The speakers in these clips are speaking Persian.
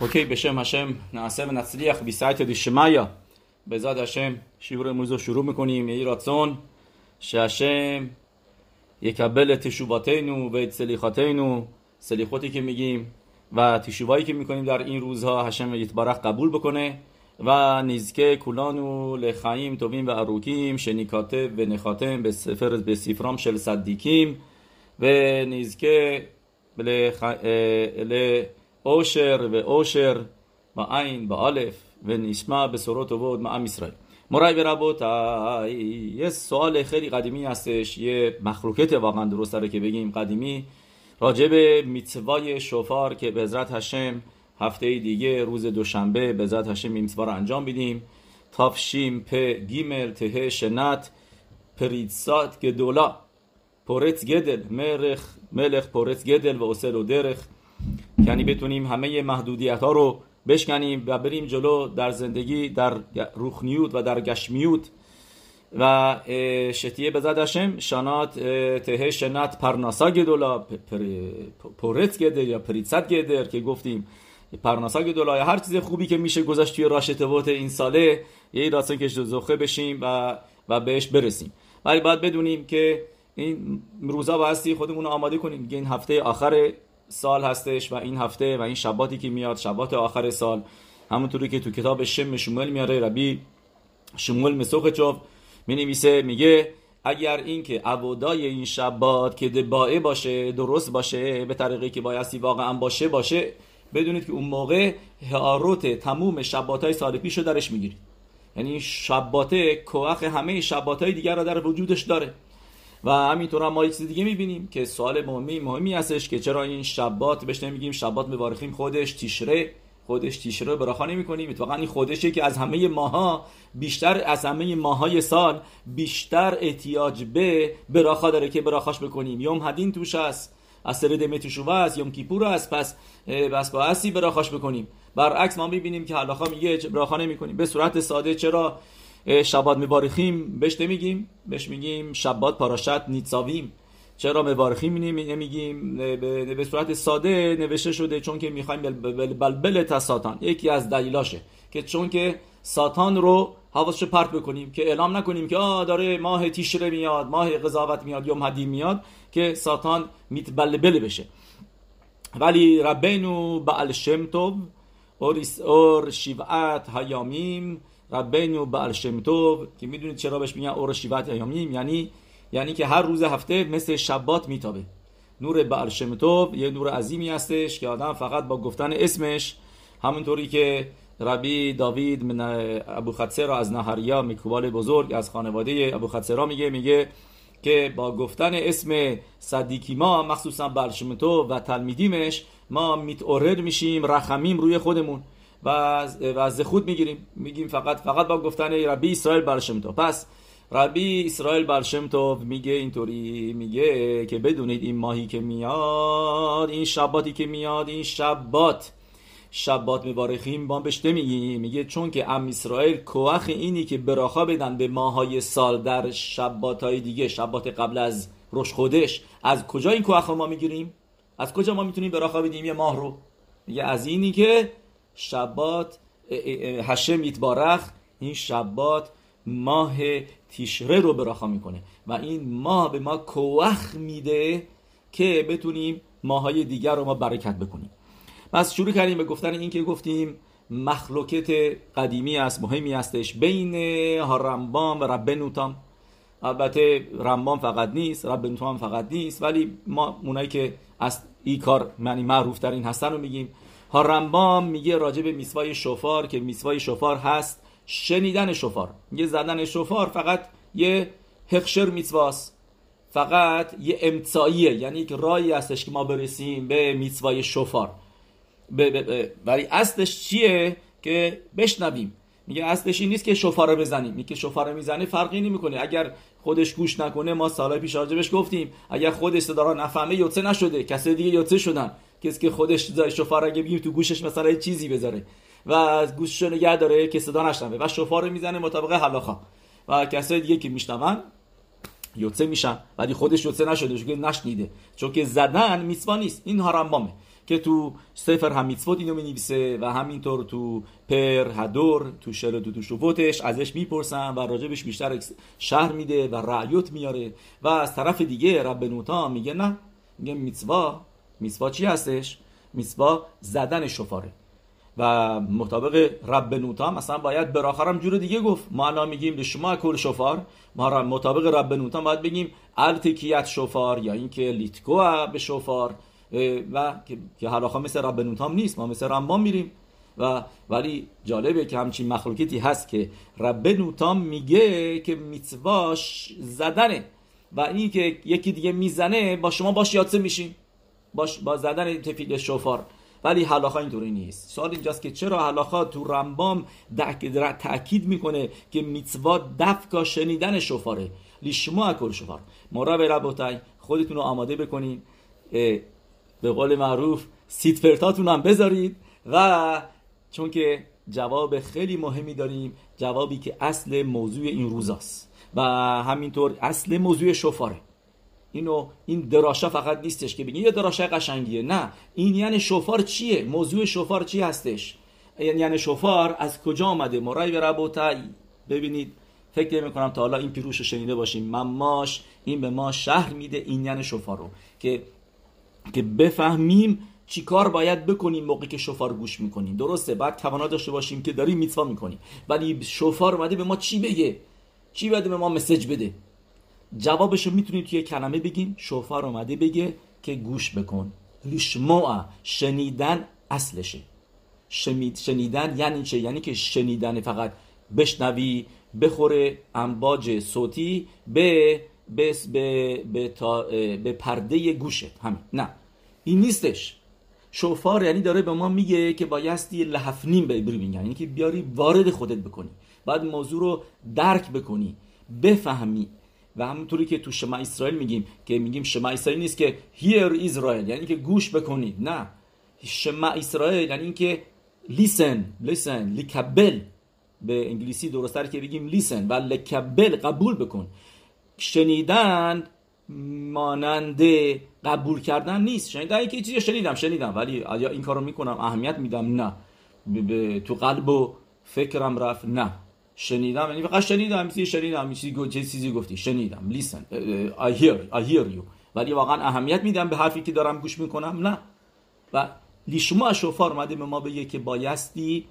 אוקיי, בשם השם נעשה ונצליח בסייעתא דשמיא. בעזרת השם, שיעורי מוזו שורוב מקונים, יהי רצון שהשם יקבל את תשובתנו ואת סליחתנו, סליחותי כמגיעים, והתשובהי כמקונים דר אין רוזהה, השם יתברך קבול בקונה, ונזכה כולנו לחיים טובים וארוכים, שניכתב ונחתם בספר, בספרם של צדיקים, ונזכה לח... ל... לאושר ואושר בעין, באלף, ונשמע בשורות טובות מעם ישראל. مورای به ربوتای یه سوال خیلی قدیمی هستش یه مخلوقت واقعا درست داره که بگیم قدیمی راجع به میتوای شفار که به عزت هشم هفته دیگه روز دوشنبه به عزت هشم این میتوا رو انجام بیدیم تافشیم پ گیمل ته شنت پریتسات گدولا پورت گدل ملخ ملخ پورت گدل و اسل و درخ یعنی بتونیم همه محدودیت ها رو بشکنیم و بریم جلو در زندگی در روحنیوت و در گشمیوت. و شتیه به زدشم شانات ته شنات پرناسا گدولا پورت گدر یا پریتسات گدر که گفتیم پرناسا گدولا یا هر چیز خوبی که میشه گذاشت توی راشتوات این ساله یه راستن که زخه بشیم و و بهش برسیم. ولی باید بدونیم که این روزا بایستی خودمون رو آماده کنیم این هفته آخر سال هستش و این هفته و این شباتی که میاد شبات آخر سال همونطوری که تو کتاب شم شمول میاره ربی شمول مسوخچوف می نویسه میگه اگر اینکه عبودای این شبات که دبائه باشه درست باشه به طریقی که بایستی واقعا باشه باشه بدونید که اون موقع هاروت تموم شبات های سال پیش رو درش می‌گیرید. یعنی شباته کوخ همه شبات های دیگر رو در وجودش داره. و همینطور هم ما یه چیز دیگه می‌بینیم که سوال مهمی مهمی هستش که چرا این شبات بهش نمیگیم شبات مبارخیم خودش تیشره خودش تیشره براخا نمی‌کنیم؟ اتفاقا این خودشه که از همه ماها بیشتر از همه ماهای سال بیشتر احتیاج به براخا داره که براخاش بکنیم. یوم هدین توش هست از سرد متشوه است یوم کیپور است پس بس با اسی براخاش بکنیم. برعکس ما می‌بینیم که حلاخا میگه براخا نمی‌کنیم. به صورت ساده چرا؟ شبات مبارخیم بهش نمیگیم بهش میگیم شبات پاراشت نیتساویم. چرا مبارخیم نمیگیم؟ به صورت ساده نوشته شده چون که می‌خوایم بلبل تا ساتان. یکی از دلیلاشه که چون که ساتان رو حواسش پرت بکنیم که اعلام نکنیم که آه داره ماه تیشره میاد ماه قضاوت میاد یوم هدی میاد که ساتان میتبلبل بشه. ولی ربینو بعل شمتوب اور شیوعت هیامیم ربینو بعل شمتوب که می‌دونید چرا بهش میگن اور شیوعت هیامیم یعنی یعنی که هر روز هفته مثل شبات میتابه نور بعل شمتوب یه نور عظیمی هستش که آدم فقط با گفتن اسمش همونطوری که ربی داوید من ابو خدسرا از نهریا میکوبال بزرگ از خانواده ابو خدسرا میگه میگه که با گفتن اسم صدیکی ما مخصوصا برشمتو و تلمیدیمش ما میتورر میشیم رحمیم روی خودمون و از خود می‌گیریم. میگیم فقط فقط با گفتن ربی اسرائیل برشمتو پس ربی اسرائیل برشمتو میگه اینطوری. میگه که بدونید این ماهی که میاد این شباتی که میاد این شبات. شبات مبارخیم با بهش نمیگیم. میگه چون که ام اسرائیل کوخ اینی که براخا بدن به ماهای سال در شبات های دیگه شبات قبل از روش خودش. از کجا این کوخ ما می‌گیریم؟ از کجا ما می‌تونیم براخا بدیم یه ماه رو؟ میگه از اینی که شبات هشم یتبارخ این شبات ماه تیشره رو براخا می‌کنه و این ماه به ما کوخ میده که بتونیم ماهای دیگر رو ما برکت بکنیم. پس شروع کردیم به گفتن این که گفتیم مخلوقت قدیمی است مهمی هستش بین رمبام و ربنوتام البته رمبام فقط نیست ربنوتام فقط نیست ولی ما اونایی که از این کار معنی معروف ترین هستن رو میگیم. رمبام میگه راجع به میسوای شفار که میسوای شفار هست شنیدن شفار. یه زدن شفار فقط یه هخشر میتواست فقط یه امتساییه. یعنی یک رایی هستش که ما برسیم به میتوای شفار. ولی اصلش چیه که بشنویم. میگه اصلش این نیست که شفاره بزنیم. میگه شفاره می‌زنه فرقی نمی‌کنه. اگر خودش گوش نکنه ما سالهای پیش راجبش گفتیم. اگر خودش صدا نفهمه یوتسه نشده. کسی دیگه یوتسه شدن. کسی که خودش شفاره اگه بگیم تو گوشش مثلا چیزی بذاره و از گوشش نگه داره که صدا نشنوه و شفاره می‌زنه مطابق حلاخا. و کسای دیگه که میشنون یوتسه میشن. ولی خودش یوتسه نشده چون نشنیده. چون که زدن میسوا نیست. این هارمبامه که تو سفر همیتسفوت اینو نویسه و همینطور تو پر هدور تو شل تو تو ازش می‌پرسن و راجبش بیشتر شهر میده و رعیوت میاره و از طرف دیگه رب نوتا میگه نه میگه میتوا میتوا چی هستش؟ میتوا زدن شفاره. و مطابق رب نوتا مثلا باید براخرم جور دیگه گفت. ما الان میگیم شما کل شفار. ما مطابق رب نوتا باید بگیم التکیت شفار یا اینکه لیتکو به شفار. و که حالا مثل رب نوتام نیست ما مثل رمبان میریم. و ولی جالبه که همچین مخلوقیتی هست که رب نوتام میگه که میتواش زدنه. و این که یکی دیگه می‌زنه با شما باش یادسه میشین باش با زدن تفیل شفار. ولی حلاخا اینطوری نیست. سوال اینجاست که چرا حلاخا تو رمبام تاکید می‌کنه که میتوا دفکا شنیدن شفاره؟ لیشما اکل شفار. مرا به ربوتای خودتون رو آماده بکنین. به قول معروف سیتفرتاتون هم بذارید و چون که جواب خیلی مهمی داریم جوابی که اصل موضوع این روزاست و همینطور اصل موضوع شفاره. اینو این دراشا فقط نیستش که بگین یه دراشه قشنگیه. نه این یعنی شفار چیه؟ موضوع شفار چی هستش؟ یعنی شفار از کجا آمده؟ مرای به ببینید فکر نمی کنم تا حالا این پیروش رو شنیده باشیم. ماش این به ما شهر میده این یعنی شفار رو که که بفهمیم چی کار باید بکنیم موقعی که شفار گوش می‌کنیم. درسته بعد توانا داشته باشیم که داریم میتوا می‌کنیم. ولی شفار اومده به ما چی بگه؟ چی باید به ما مسج بده؟ جوابش رو می‌تونیم توی کلمه بگیم. شوفار اومده بگه که گوش بکن. لیشموع شنیدن اصلشه. شنیدن یعنی چه؟ یعنی که شنیدن فقط. بشنوی بخوره امواج صوتی به به به, به, به پرده گوشت. همین. نه. این نیستش. شوفار یعنی داره به ما میگه که بایستی لحفنیم ببینی یعنی که بیاری وارد خودت بکنی. باید موضوع رو درک بکنی بفهمی. و همونطوری که تو شما اسرائیل میگیم که میگیم شما اسرائیل نیست که هیر اسرائیل یعنی که گوش بکنید. نه. شما اسرائیل یعنی که لیسن لیسن لیکبل به انگلیسی درستتر که بگیم لیسن و لکبل قبول بکن. شنیدن مانند قبول کردن نیست. شنیدن که چیزی شنیدم شنیدم ولی آیا این کارو می‌کنم؟ اهمیت میدم؟ نه. تو قلب و فکرم رفت؟ نه. شنیدم یعنی فقط شنیدم چیزی شنیدم چیزی چیزی گفتی. شنیدم. لیسن I hear you. ولی واقعا اهمیت میدم به حرفی که دارم گوش می‌کنم؟ نه. و لیشما شوفار اومده به ما بگه که بایستی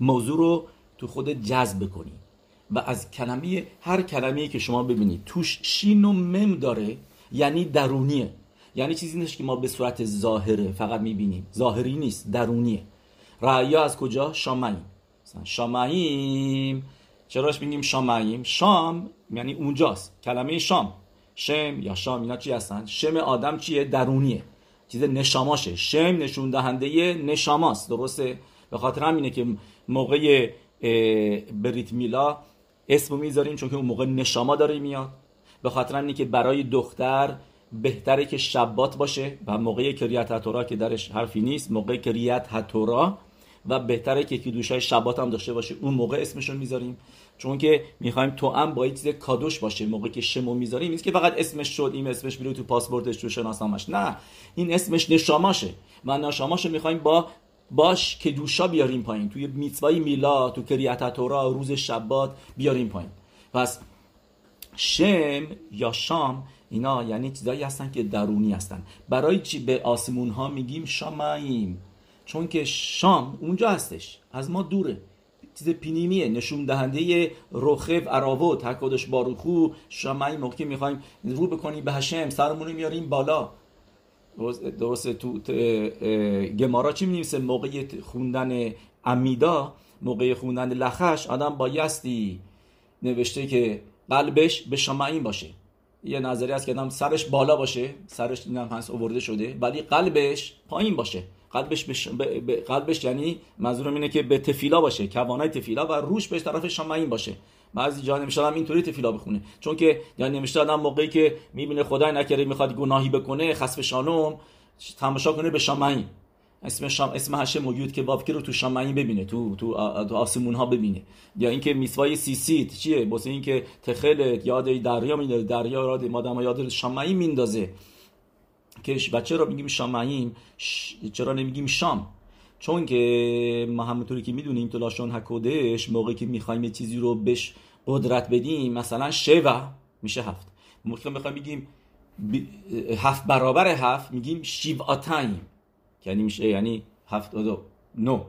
موضوع رو تو خود جذب کنی و از کلمه هر کلمه که شما ببینید توش شین و مم داره. یعنی درونیه. یعنی چیزی نیست که ما به صورت ظاهره فقط می‌بینیم. ظاهری نیست درونیه. رعیا از کجا؟ شامعیم شامعیم چراش میگیم شامعیم شام یعنی اونجاست. کلمه شام. شم یا شام اینا چی هستن؟ شم آدم چیه؟ درونیه. چیز نشاماشه. شم نشون دهنده نشاماست. درسته؟ به خاطر همینه که موقع بریت میلا اسم می‌ذاریم چون که اون موقع نشاما داره میاد. به خاطر اینه که برای دختر بهتره که شبات باشه و موقع کریت هتورا که درش حرفی نیست موقع کریت هتورا و بهتره که کیدوشای شبات هم داشته باشه. اون موقع اسمشون می‌ذاریم. چون که می‌خوایم تو هم با چیز کادوش باشه. موقعی که شمو می‌ذاریم نیست که فقط اسمش شد این اسمش میره تو پاسپورتش تو شناسنامش. نه این اسمش نشاماشه. و نشاماشو می‌خوایم با باش که دوشا بیاریم پایین. توی میتوای میلا تو کریت تورا روز شبات بیاریم پایین. پس شم یا شام اینا یعنی چیزایی هستن که درونی هستن. برای چی به آسمون ها میگیم شاماییم چون که شام اونجا هستش از ما دوره. چیز پینیمیه نشون دهنده رخف عراوت حکادش باروخو شامعی موقعی می‌خوایم رو بکنیم به هشم سرمون میاریم بالا. درست تو گمارا چی می‌نویسه؟ موقع خوندن امیدا موقع خوندن لخش آدم بایستی نوشته که قلبش به شمعین باشه. یه نظری هست که سرش بالا باشه سرش اینم هست اوورده شده ولی قلبش پایین باشه. قلبش بش... ب... قلبش یعنی منظورم اینه که به تفیلا باشه کوانای تفیلا و روش به طرف شمعین باشه. بعضی جا نمیشه اینطوری تفیلا بخونه. چون که یعنی نمیشه آدم موقعی که می‌بینه خدای نکره می‌خواد گناهی بکنه خسف شانم تماشا کنه به شمعین اسم شام اسم هشه موجود که بافکی رو تو شامعین ببینه تو تو, تو آسمون ها ببینه. یا اینکه میسوای سیسیت چیه؟ واسه اینکه תכלת یاد دریا میندازه دریا هم آدمو یاد שמים میندازه. که و چرا میگیم שמים چرا نمیگیم שם؟ چون که ما همونطوری که می‌دونیم تو לשון הקודש موقعی که می‌خوایم یه چیزی رو بهش قدرت بدیم مثلا שבע میشه هفت. موقعی می‌خوایم میگیم هفت برابر هفت میگیم שבעתיים. یعنی میشه یعنی هفت دو نو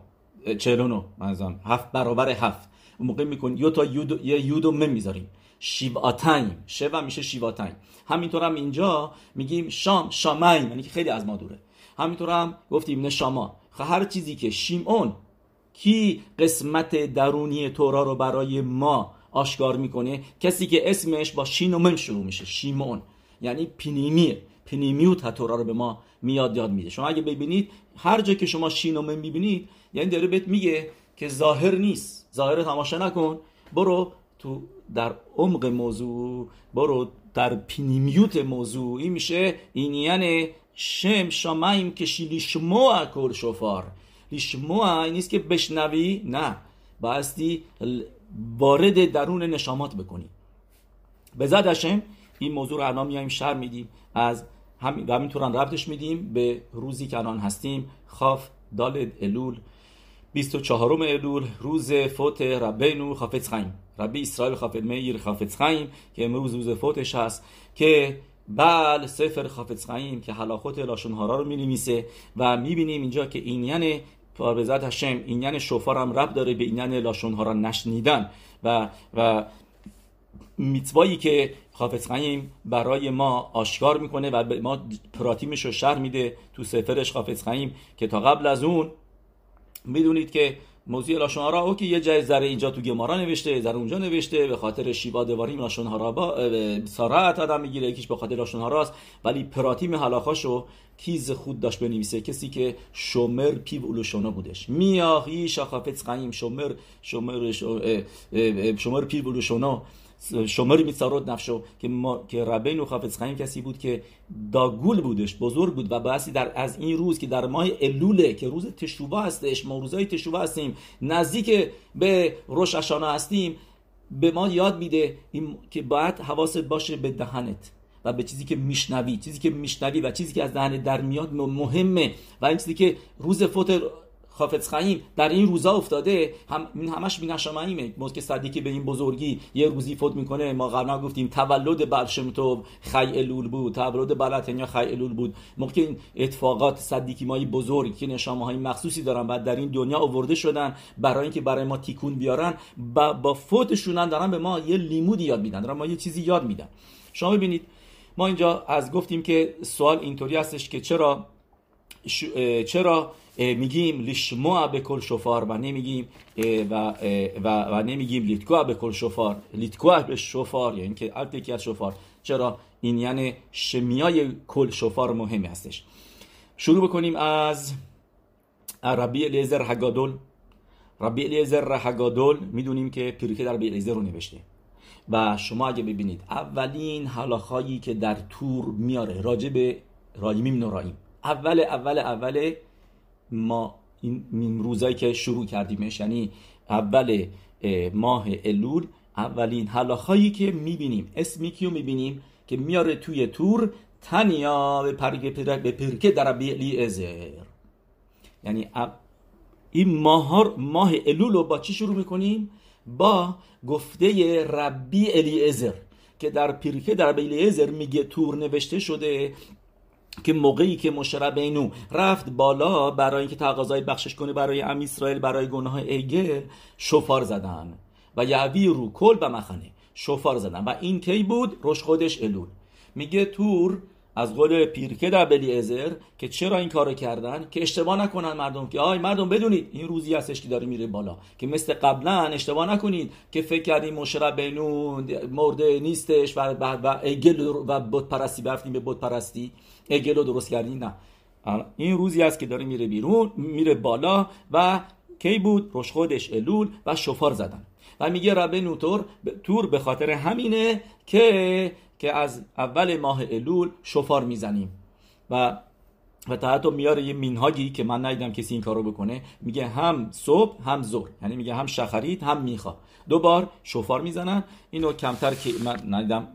چهل نو منظورم. هفت برابر هفت. اون موقع میکن یو تا یود یه یودو می‌ذاریم. شیواتایم. شوا میشه شیواتایم. همینطور هم اینجا میگیم شام شامایم یعنی که خیلی از ما دوره. همینطور هم گفتیم نه شاما. هر چیزی که شیمون کی قسمت درونی تورا رو برای ما آشکار می‌کنه کسی که اسمش با شین و من شروع میشه. شیمون. یعنی پینیمیه پینیمیوت تورا رو به ما میاد یاد میده. شما اگه ببینید هر جا که شما شین و من می‌بینید یعنی داره بهت میگه که ظاهر نیست. ظاهر تماشا نکن. برو تو در عمق موضوع برو در پینیمیوت موضوع. این میشه این یعنی شم شامایم که لیشموع کل شفار. لیشموع این نیست که بشنوی نه. بایستی وارد درون نشامات بکنی. به زد این موضوع رو الان میایم شر میدیم از همین و همینطور ربطش میدیم به روزی که الان هستیم. خاف دال الول. 24 الول روز فوت ربینو خافت خیم. ربی اسرائیل خافت میر خافت که امروز روز فوتش هست که بل سفر خافت خیم که حلاخوت لاشونهارا رو می و می‌بینیم اینجا که این یعنی پاربزت هشم این یعنی شوفار هم رب داره به این یعنی لاشونهارا نشنیدن. و و میتوایی که خافت خیم برای ما آشکار می‌کنه و به ما پراتیمش رو شهر میده تو سفرش خافت خیم که تا قبل از اون می‌دونید که موضوع لاشون هارا او که یه جای ذره اینجا تو گمارا نوشته ذره اونجا نوشته به خاطر شیوا دواریم لاشون هارا با سارت آدم می‌گیره یکیش به خاطر لاشون هاراست ولی پراتیم حلاخاشو کیز خود داشت بنویسه کسی که شومر پیو اولوشونا بودش. میاهی شخافت قیم شومر شومر شومر پیو اولوشونا شماری میتسارود نفشو که ما که ربین و خیم کسی بود که داگول بودش بزرگ بود و باعثی در از این روز که در ماه الوله که روز تشوبا هستش ما روزای تشوبا هستیم نزدیک به روش اشانا هستیم به ما یاد میده که باید حواست باشه به دهنت و به چیزی که میشنوی. چیزی که میشنوی و چیزی که از دهنت در میاد مهمه. و این چیزی که روز فوت خافت خیم در این روزا افتاده. هم همش مینشماییمه ما که صدیقی به این بزرگی یه روزی فوت می‌کنه. ما قبلا گفتیم تولد برشمتوب خی الول بود. تولد بلتنیا خی الول بود. موقع این اتفاقات صدیقی مایی بزرگ که نشامه های مخصوصی دارن و در این دنیا آورده شدن برای اینکه برای ما تیکون بیارن با, با فوتشونن دارن به ما یه لیمودی یاد میدن. دارن ما یه چیزی یاد میدن. شما ببینید ما اینجا از گفتیم که سوال اینطوری هستش که چرا چرا میگیم لشموع به کل شفار و نمیگیم و, و, و نمیگیم لیتکوع به کل شفار. لیتکوع به شفار یعنی که البته از شفار. چرا؟ این یعنی شمیای کل شفار مهمی هستش. شروع بکنیم از ربی الیزر حگادول. ربی الیزر حگادول می‌دونیم که پیروکه در ربی الیزر رو نوشته. و شما اگه ببینید اولین حلاخایی که در تور میاره راجع به رایمیم نوراییم اول اول اول ما این روزایی که شروع کردیمش یعنی اول ماه الول اولین حلاخایی که می‌بینیم اسمی کیو می‌بینیم؟ که میاره توی تور تنیا به پرکه به پرکه در بیلی ازر. یعنی این ماه ماه الول رو با چی شروع می‌کنیم؟ با گفته ربی الیعزر که در پیرکه در بیلیزر میگه تور نوشته شده که موقعی که مشربینو رفت بالا برای اینکه تقاضای بخشش کنه برای ام اسرائیل برای گناه ایگل شفار زدن. و یعوی رو کل به مخنه شفار زدن. و این کی بود؟ روش خودش الول. میگه تور از قول پیرکه در بلی ازر که چرا این کارو کردن؟ که اشتباه نکنن مردم. که آی مردم بدونید این روزی هستش که داره میره بالا. که مثل قبلا اشتباه نکنید که فکر کردیم مشرب بینون مرده نیستش و و ایگل و بت پرستی برفتیم به بت پرستی. ایگل رو درست کردیم نه. این روزی است که داره میره بیرون میره بالا و کی بود؟ روش خودش الول و شفار زدن. و میگه رب نوتور تور به خاطر همینه که که از اول ماه الول شفار می‌زنیم. و و تا حتی میاره یه مینهاگی که من ندیدم کسی این کارو بکنه میگه هم صبح هم ظهر. یعنی میگه هم شخرید هم میخا دو بار شوفار می‌زنن. اینو کمتر که من ندیدم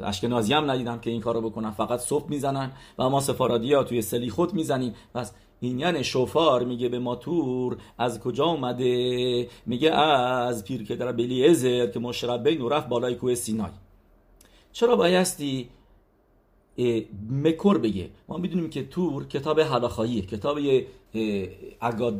اشکنازی هم ندیدم که این کارو بکنن. فقط صبح می‌زنن و ما سفارادی ها توی سلیخوت می‌زنیم. پس این یعنی شوفار میگه به ماتور از کجا اومده؟ میگه از پیر که در ازر که مشربه نورف بالای کوه سینای. چرا بایستی مکر بگه. ما می‌دونیم که تور کتاب حلاخاییه کتاب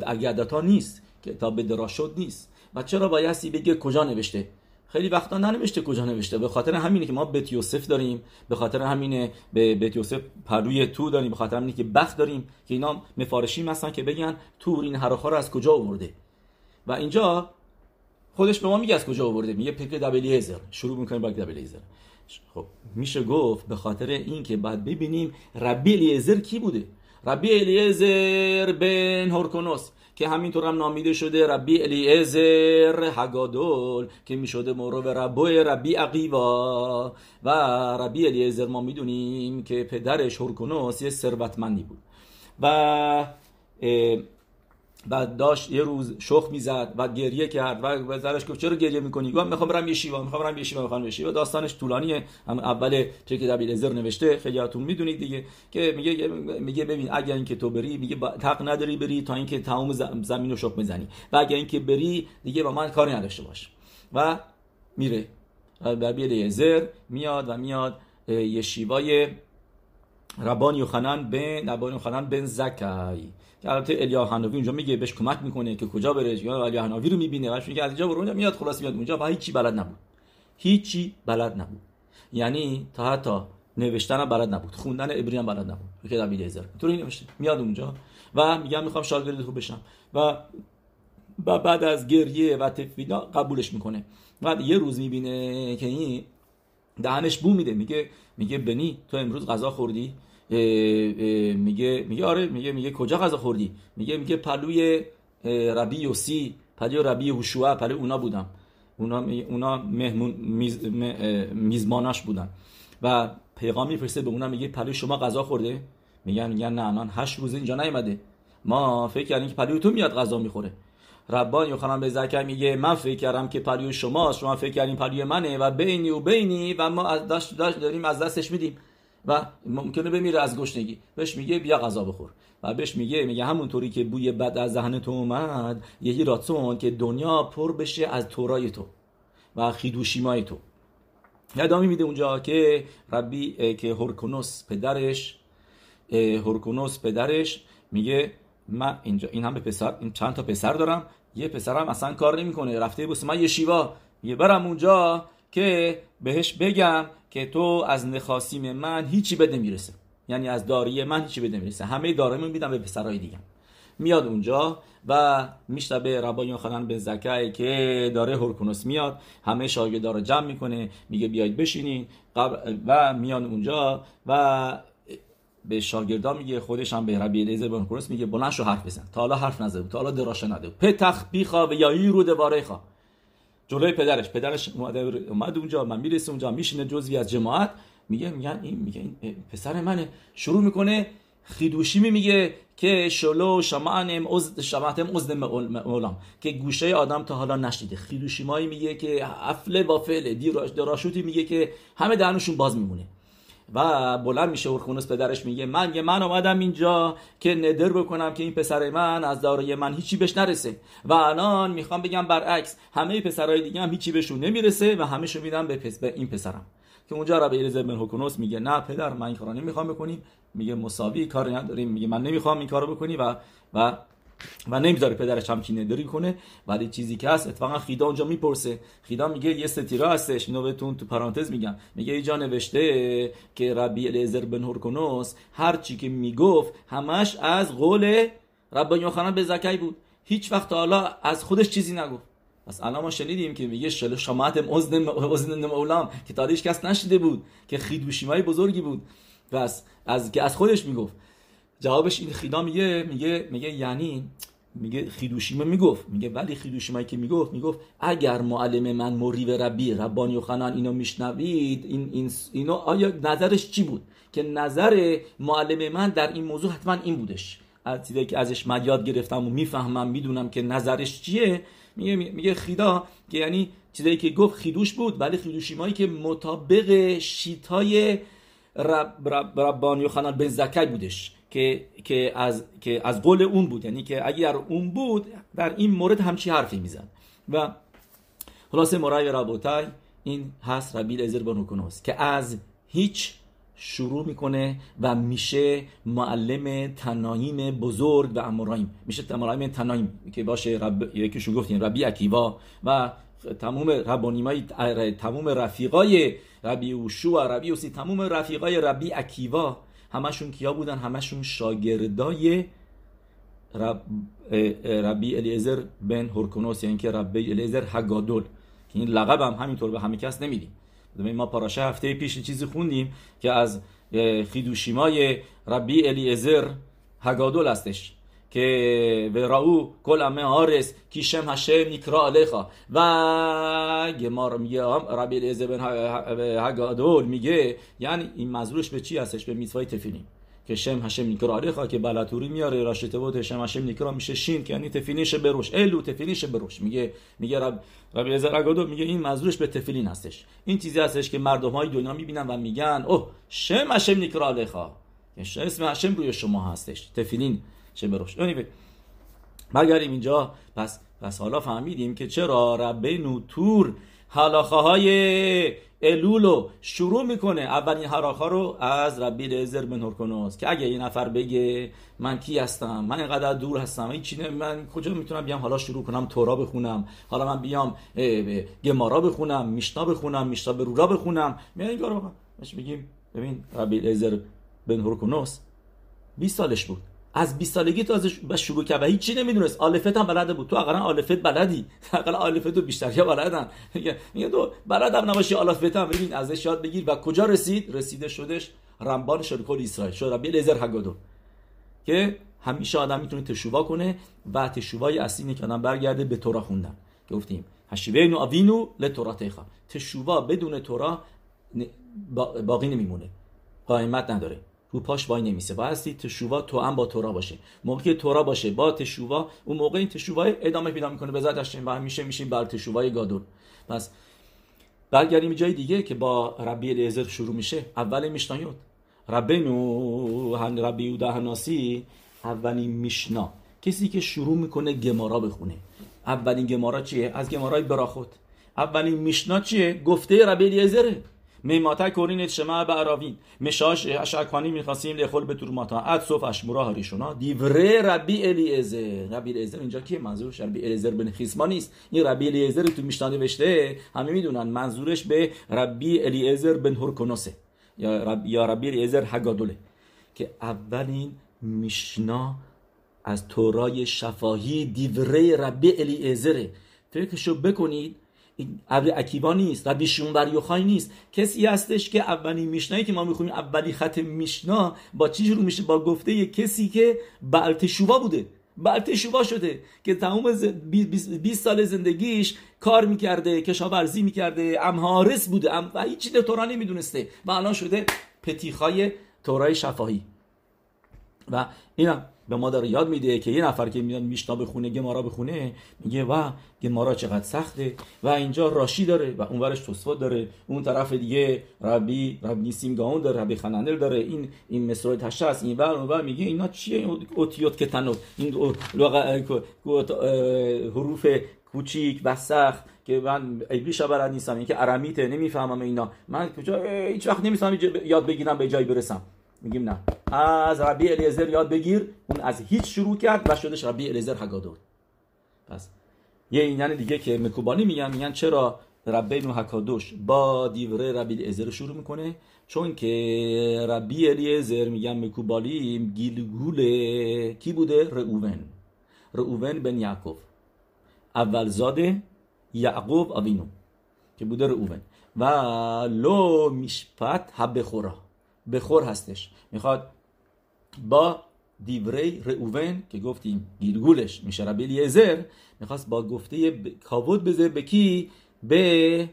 اگدتا نیست کتاب دراشد نیست. و چرا بایستی بگه کجا نوشته؟ خیلی وقتا ننوشته کجا نوشته. به خاطر همینه که ما بیت یوسف داریم به خاطر همینه به بیت یوسف پروی تو داریم به خاطر همینه که بخت داریم که اینا مفارشی هستن که بگن تور این حراخا رو از کجا آورده. و اینجا خودش به ما میگه از کجا آورده. میگه پک دبلیزر شروع می‌کنیم با دبلیزر خب میشه گفت به خاطر این که بعد ببینیم ربی الیزر کی بوده؟ ربی الیزر بن هورکونوس که همینطور هم نامیده شده ربی الیعزر هگادول که می‌شده مورو ربوی ربی عقیوا. و ربی الیعزر ما می‌دونیم که پدرش هورکونوس یه ثروتمندی بود. و بعد داشت یه روز شخ می‌زد و گریه کرد و زرش گفت چرا گریه می‌کنی؟ گفت می‌خوام برم یشیوا می‌خوام برم یشیوا می‌خوام یشیوا داستانش طولانیه. هم اول چه دبیر ازر نوشته. خیلیاتون می‌دونید دیگه که میگه میگه ببین اگر اینکه تو بری میگه حق نداری بری تا اینکه تمام زمین رو شخ بزنی. و اگر اینکه بری دیگه با من کاری نداشته باش. و میره. دبیر ازر میاد و میاد یشیوای ربان یوحنان بن ربان یوحنان بن زکای که البته الیا حنوی اونجا میگه بهش کمک می‌کنه که کجا بره یا الیا حنوی رو می‌بینه. و میگه از اینجا برو میاد خلاص میاد اونجا. و هیچی بلد نبود. هیچی بلد نبود. یعنی تا حتی نوشتن بلد نبود. خوندن عبری هم بلد نبود. که دبیر ازر طوری نوشته. میاد اونجا و میگم می‌خوام شاگرد خوب بشم. و بعد از گریه و تفیدا قبولش می‌کنه. و یه روز می‌بینه که این دهنش بو میده. میگه میگه بنی تو امروز غذا خوردی؟ میگه میگه آره میگه میگه کجا غذا خوردی؟ میگه میگه پلوی ربی یوسی پلوی ربی هوشوع پلوی اونا بودم. اونا اونا مهمون میز میزباناش بودن. و پیغام میفرسته به اونا میگه پلوی شما غذا خورده؟ میگن میگن نه الان هشت روز اینجا نیومده. ما فکر کردیم که پلوی تو میاد غذا می‌خوره. ربان یوحنان به زکر میگه من فکر کردم که پلوی شماست شما فکر کردین پلوی منه و بینی و بینی و ما از داشت داریم از دستش میدیم. و ممکنه بمیره از گشنگی. بهش میگه بیا غذا بخور. و بهش میگه میگه همونطوری که بوی بد از ذهن تو اومد یهی راتون که دنیا پر بشه از تورای تو و خیدوشیمای تو. یادمی میده اونجا که ربی که هورکونوس پدرش هورکونوس پدرش میگه من اینجا این هم به پسر این چند تا پسر دارم یه پسرم اصلا کار نمی‌کنه رفته بوس من یه شیوا یه برم اونجا که بهش بگم که تو از نخاسیم من هیچی بده نمی‌رسه. یعنی از داری من هیچی بده نمی‌رسه. همه دارایمو میدم به پسرای دیگه. میاد اونجا و میشتبه ربایون خانن به زکای که داره هرکونوس میاد. همه شاگردا رو جمع می‌کنه. میگه بیاید بشینین. و میان اونجا و به شاگردا میگه خودش هم به ربی الیزر بن میگه بلند شو حرف بزن. تا حالا حرف نزد تا حالا دراشه نده پتخ بیخا و یا رو دواره خوا جلوی پدرش. پدرش اومد اونجا من می‌رسه اونجا میشینه جزوی از جماعت. میگه میگن این میگه این پسر منه. شروع می‌کنه خیدوشی میگه که شلو شمعن از شمعتم از مولام. که گوشه آدم تا حالا نشنیده. خیدوشیمایی میگه که افله با فعل دراشوتی میگه که همه دهنشون باز میمونه. و بلند میشه اورخونوس پدرش میگه من یه من آمدم اینجا که ندر بکنم که این پسر من از دارای من هیچی بهش نرسه. و الان می‌خوام بگم برعکس همه پسرهای دیگه هم هیچی بهشون نمی‌رسه و همه شو میدم به, پس به این پسرم. که اونجا رب الیزر بن میگه نه پدر من این کارو نمی‌خوام بکنیم. میگه مساوی کار نداریم. میگه من نمی‌خوام این کارو بکنی. و و و نمی‌ذاره پدرش هم کینه داری کنه ولی چیزی که هست اتفاقا خیدا اونجا می‌پرسه. خیدا میگه یه ستیرا هستش اینو بهتون تو پرانتز میگم. میگه اینجا نوشته که ربی الیزر بن هورکونوس هر چی که می‌گفت همش از قول رب یوحنا به زکی بود. هیچ وقت حالا از خودش چیزی نگفت. پس الان ما شنیدیم که میگه شل شماعت مزن مزن مولام که تاریش کس نشده بود که خیدوشیمای بزرگی بود. پس از از خودش می‌گفت. جوابش این خیدا میگه میگه میگه یعنی میگه خیدوشیما می‌گفت. میگه ولی خیدوشیمایی که می‌گفت می‌گفت اگر معلم من موری و ربی ربانی و خنان اینو میشنوید این, این اینو آیا نظرش چی بود؟ که نظر معلم من در این موضوع حتما این بودش. از چیزی که ازش من یاد گرفتم و می‌فهمم می‌دونم که نظرش چیه میگه میگه خیدا که یعنی چیزایی که گفت خیدوش بود ولی خیدوشیمایی که مطابق شیتای رب رب ربانی و خنان بن زکی بودش. که که از که از قول اون بود. یعنی که اگر اون بود در این مورد همچی حرفی می‌زد. و خلاصه مرای رابطای این هست ربیل ازر بنوکنوس که از هیچ شروع می‌کنه و میشه معلم تنایم بزرگ و امرایم. میشه معلم تنایم که باشه رب... یکیشون گفتیم ربی اکیوا و تمام ربانیمای تمام رفیقای ربی اوشو و ربی اوسی تمام رفیقای ربی اکیوا. همشون کیا بودن؟ همشون شاگردای رب ربی الیزر بن هورکونوس یعنی که ربی الیزر هگادول که این لقب هم همینطور به همه کس نمیدیم. ما پاراشه هفته پیش چیزی خوندیم که از خیدوشیمای ربی الیزر هگادول هستش. که و راو کل امه آرس کیشم هشه نیکرا علیخا. و گمار میگه ربی الیزر بن هگادول میگه یعنی این مزروش به چی هستش؟ به میتوای تفیلین که شم هشم نیکرا علیخا که بلاتوری میاره راشته بود شم هشم نیکرا میشه شین که یعنی تفینیش بروش الو تفینیش بروش میگه میگه رب ربی هگادول میگه این مزروش به تفیلین هستش. این چیزی هستش که مردم های دنیا می‌بینن و میگن اوه شم هشم نیکرا علیخا. اسم هشم روی شما هستش. تفیلین چه بروش. برگردیم اینجا. پس پس حالا فهمیدیم که چرا ربه تور حلاخه های الولو شروع می‌کنه. اولین حراخا رو از ربی لزر بن هرکنوس که اگه یه نفر بگه من کی هستم؟ من اینقدر دور هستم. این چینه من کجا می‌تونم بیام؟ حالا شروع کنم تورا بخونم. حالا من بیام گمارا بخونم میشنا بخونم میشنا به رورا بخونم. میان این کارو بگیم ببین ربی لزر بن هرکنوس 20 سالش بود. از 20 سالگی تو ازش شروع کرد و هیچی نمی‌دونست. آلفت هم بلده بود. تو اقلا آلفت بلدی. اقلا آلفت رو بیشتر یا بلدن. میگه تو بلدم نباشی آلفت هم. ببین ازش یاد بگیر. و کجا رسید؟ رسیده شدش رمبان کل اسرائیل. شد ربی لیزر هگادو. که همیشه آدم می‌تونه تشووا کنه و تشووای اصلی اینه که آدم برگرده به تورا خوندن. گفتیم. هشیوینو آوینو لتورا تشووا بدون تورا باقی نمیمونه. قائمت نداره. رو پاش وای نمیسه. بایستی تشووا تو هم با تورا باشه. موقعی که تورا باشه با تشووا اون موقع این تشووا ادامه پیدا می‌کنه. به ذاتش و همیشه میشیم بر تشووای گادور پس برگردیم جای دیگه که با ربی الیعزر شروع میشه. اول میشنایوت ربنو هن ربی یودا هناسی اولین میشنا. کسی که شروع می‌کنه گمارا بخونه. اولین گمارا چیه؟ از گمارای براخوت. اولین میشنا چیه؟ گفته ربی الیعزره میماتا کورین شما به عراوین مشاش اشکانی می‌خواستیم لخول به تورماتا. اد صف اشمورا هریشونا دیوره ربی الیعزر ربی الیعزر اینجا کیه؟ منظورش ربی الیعزر بن خیسما نیست. این ربی الیعزر تو میشنا نوشته. همه می‌دونن منظورش به ربی الیعزر بن هرکنوسه یا ربی یا ربی الیعزر هگادوله. که اولین میشنا از تورای شفاهی دیوره ربی الیعزره فکرشو بکنید ابر اکیبا نیست ربی شیون بر یوخای نیست. کسی هستش که اولین میشنایی که ما می‌خونیم اولی خط میشنا با چی شروع میشه؟ با گفته یه کسی که بالتشوبا بوده. بالتشوبا شده که تمام 20 سال زندگیش کار می‌کرده کشاورزی می‌کرده امهارس بوده ام و هیچی تورا نمی‌دونسته. و الان شده پتیخای تورای شفاهی. و اینا به ما داره یاد میده که یه نفر که میاد میشنا بخونه گمارا بخونه میگه و گمارا چقدر سخته. و اینجا راشی داره و اونورش توسفات داره. اون طرف دیگه ربی ربی نیسیم گاون داره ربی خنانل داره. این این مصرای تشه است این ور اونور میگه اینا چیه؟ اوتیوت کتنو این حروف کوچیک و سخت که من ایبلیش بلد نیستم. این که ارمیته نمی‌فهمم اینا. من کجا؟ هیچ وقت نمی‌تونم یاد بگیرم به جایی برسم. میگیم نه. از ربی الیزر یاد بگیر. اون از هیچ شروع کرد و شدش ربی الیزر هگادور پس یه اینن دیگه که مکوبانی میگن میگن چرا ربی نو حکادوش با دیوره ربی الیزر شروع می‌کنه؟ چون که ربی الیزر میگن مکوبالی گیلگول کی بوده؟ رعوون رعوون بن یعقوب. اول زاده یعقوب آوینو که بوده رعوون و لو میشپت حب خورا. بخور هستش. می‌خواد با دیوری رئوون که گفتیم گیرگولش میشه ربی الیعزر می‌خواست با گفته ب... کاود بزه به کی؟ به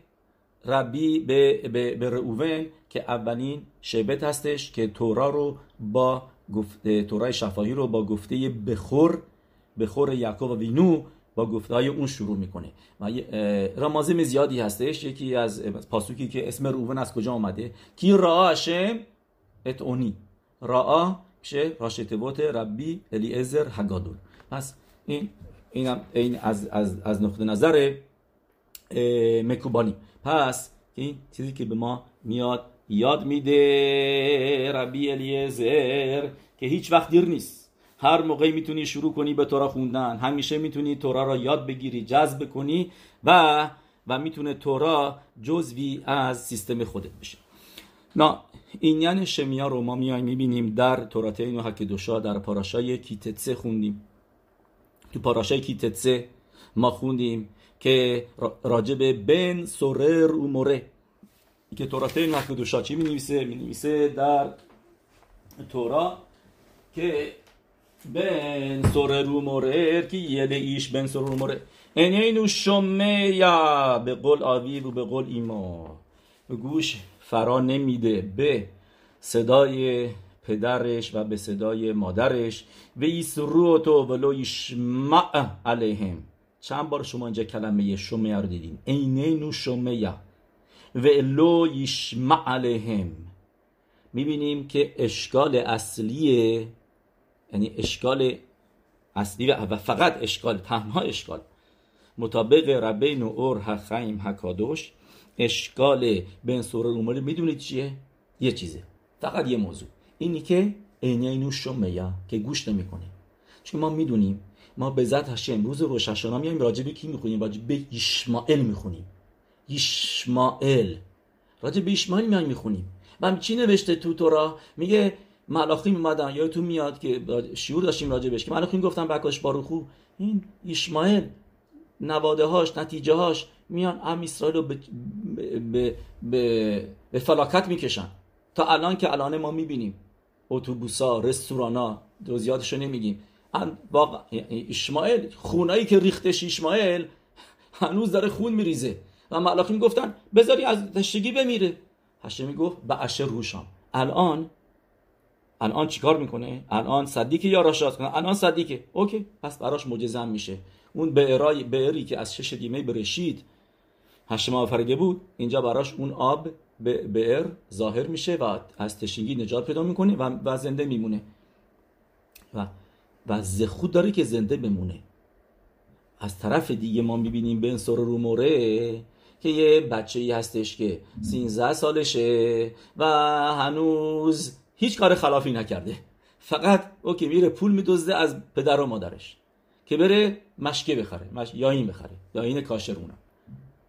ربی به, به, به رئوون که اولین شبت هستش که تورا رو با گفته تورای شفاهی رو با گفته بخور بخور یعقوب و وینو با گفته های اون شروع می‌کنه. و رمازم زیادی هستش یکی از پاسوکی که اسم روون از کجا آمده کی را اتونی را میشه راشتبوت ربی الیعزر هگادول پس این اینم این از از از نقطه نظر مکوبانی پس این چیزی که به ما میاد یاد میده ربی الیعزر که هیچ وقت دیر نیست هر موقعی می‌تونی شروع کنی به تورا خوندن همیشه می‌تونی تورا را یاد بگیری جذب کنی و و می‌تونه تورا جزوی از سیستم خودت بشه نه این یعنی شمیا رو ما میایم می‌بینیم در توراتین و حکدوشا در پاراشای کیتتسه خوندیم. تو پاراشای کیتتسه ما خوندیم که راجب بن سورر و موره. که توراتین و حکدوشا چی می نویسه؟ می نویسه در تورا که بن سورر و مورر که یه ایش بن سورر و مورر اینو شمه یا به قول آوی و به قول ایما. گوش فرا نمیده. به صدای پدرش و به صدای مادرش. و ایسرو تو ولو یشمع علیهم. چند بار شما اینجا کلمه شمع رو دیدین؟ اینینو شمع و لو یشمع علیهم. می‌بینیم که اشکال اصلیه یعنی اشکال اصلی و فقط اشکال تنها اشکال. مطابق ربین و اور حخیم حکادوش اشکال بین سوره رومالی می‌دونید چیه؟ یه چیزه. فقط یه موضوع. اینی که اینو شمیا که گوش نمی‌کنه. چون ما می‌دونیم ما به ذات هشم روز روششانا میایم راجع به کی می‌خونیم؟ راجع به ایشمائل می‌خونیم. ایشمائل راجع به ایشمائل میایم می‌خونیم. و چی نوشته تو تورا؟ میگه ملاخیم اومدن یا تو میاد که شعور داشتیم راجع بهش که ملاخیم گفتن بکاش باروخو این ایشمائل نواده هاش نتیجه هاش میان ام اسرائیل رو به, به, به, به فلاکت می‌کشن. تا الان که الان ما می‌بینیم. اتوبوسا رستورانا جزئیاتش رو نمیگیم. واقعا اشمائل خونایی که ریختش اشمائل هنوز داره خون میریزه. و ملاخیم گفتن بذاری از تشتگی بمیره. هشمی گفت به اشر روشام الان الان چیکار می‌کنه؟ الان صدیق یا راشاد کنه الان صدیقه. اوکی پس براش معجزه میشه. اون به بئری که از شش دیمه برشید هشم آفریده بود اینجا براش اون آب به بئر ظاهر میشه و از تشنگی نجات پیدا می‌کنه و, و زنده میمونه. و و زخود داره که زنده بمونه. از طرف دیگه ما می‌بینیم بن سر رو موره که یه بچه ای هستش که 13 سالشه و هنوز هیچ کار خلافی نکرده. فقط اوکی میره پول میدزده از پدر و مادرش که بره مشکه بخره مش... یا این بخره یا این کاشرونم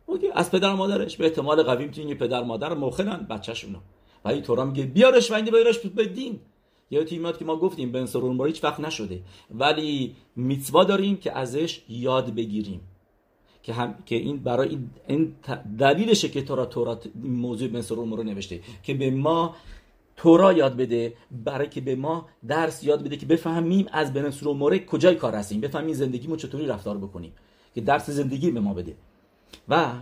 اوکی. از پدر مادرش به احتمال قوی می‌تونی پدر مادر موخلن بچه‌شونو و این طورا میگه بیارش و این بیارش به دین. یا تیمات که ما گفتیم بن سرون هیچ وقت نشده. ولی میتوا داریم که ازش یاد بگیریم. که هم که این برای این دلیلشه که تورا تورا موضوع بن سرون رو نوشته. که به ما تورا یاد بده. برای که به ما درس یاد بده که بفهمیم از بن سرون کجای کار هستیم. بفهمیم زندگیمو چطوری رفتار بکنیم. که درس زندگی به ما بده. و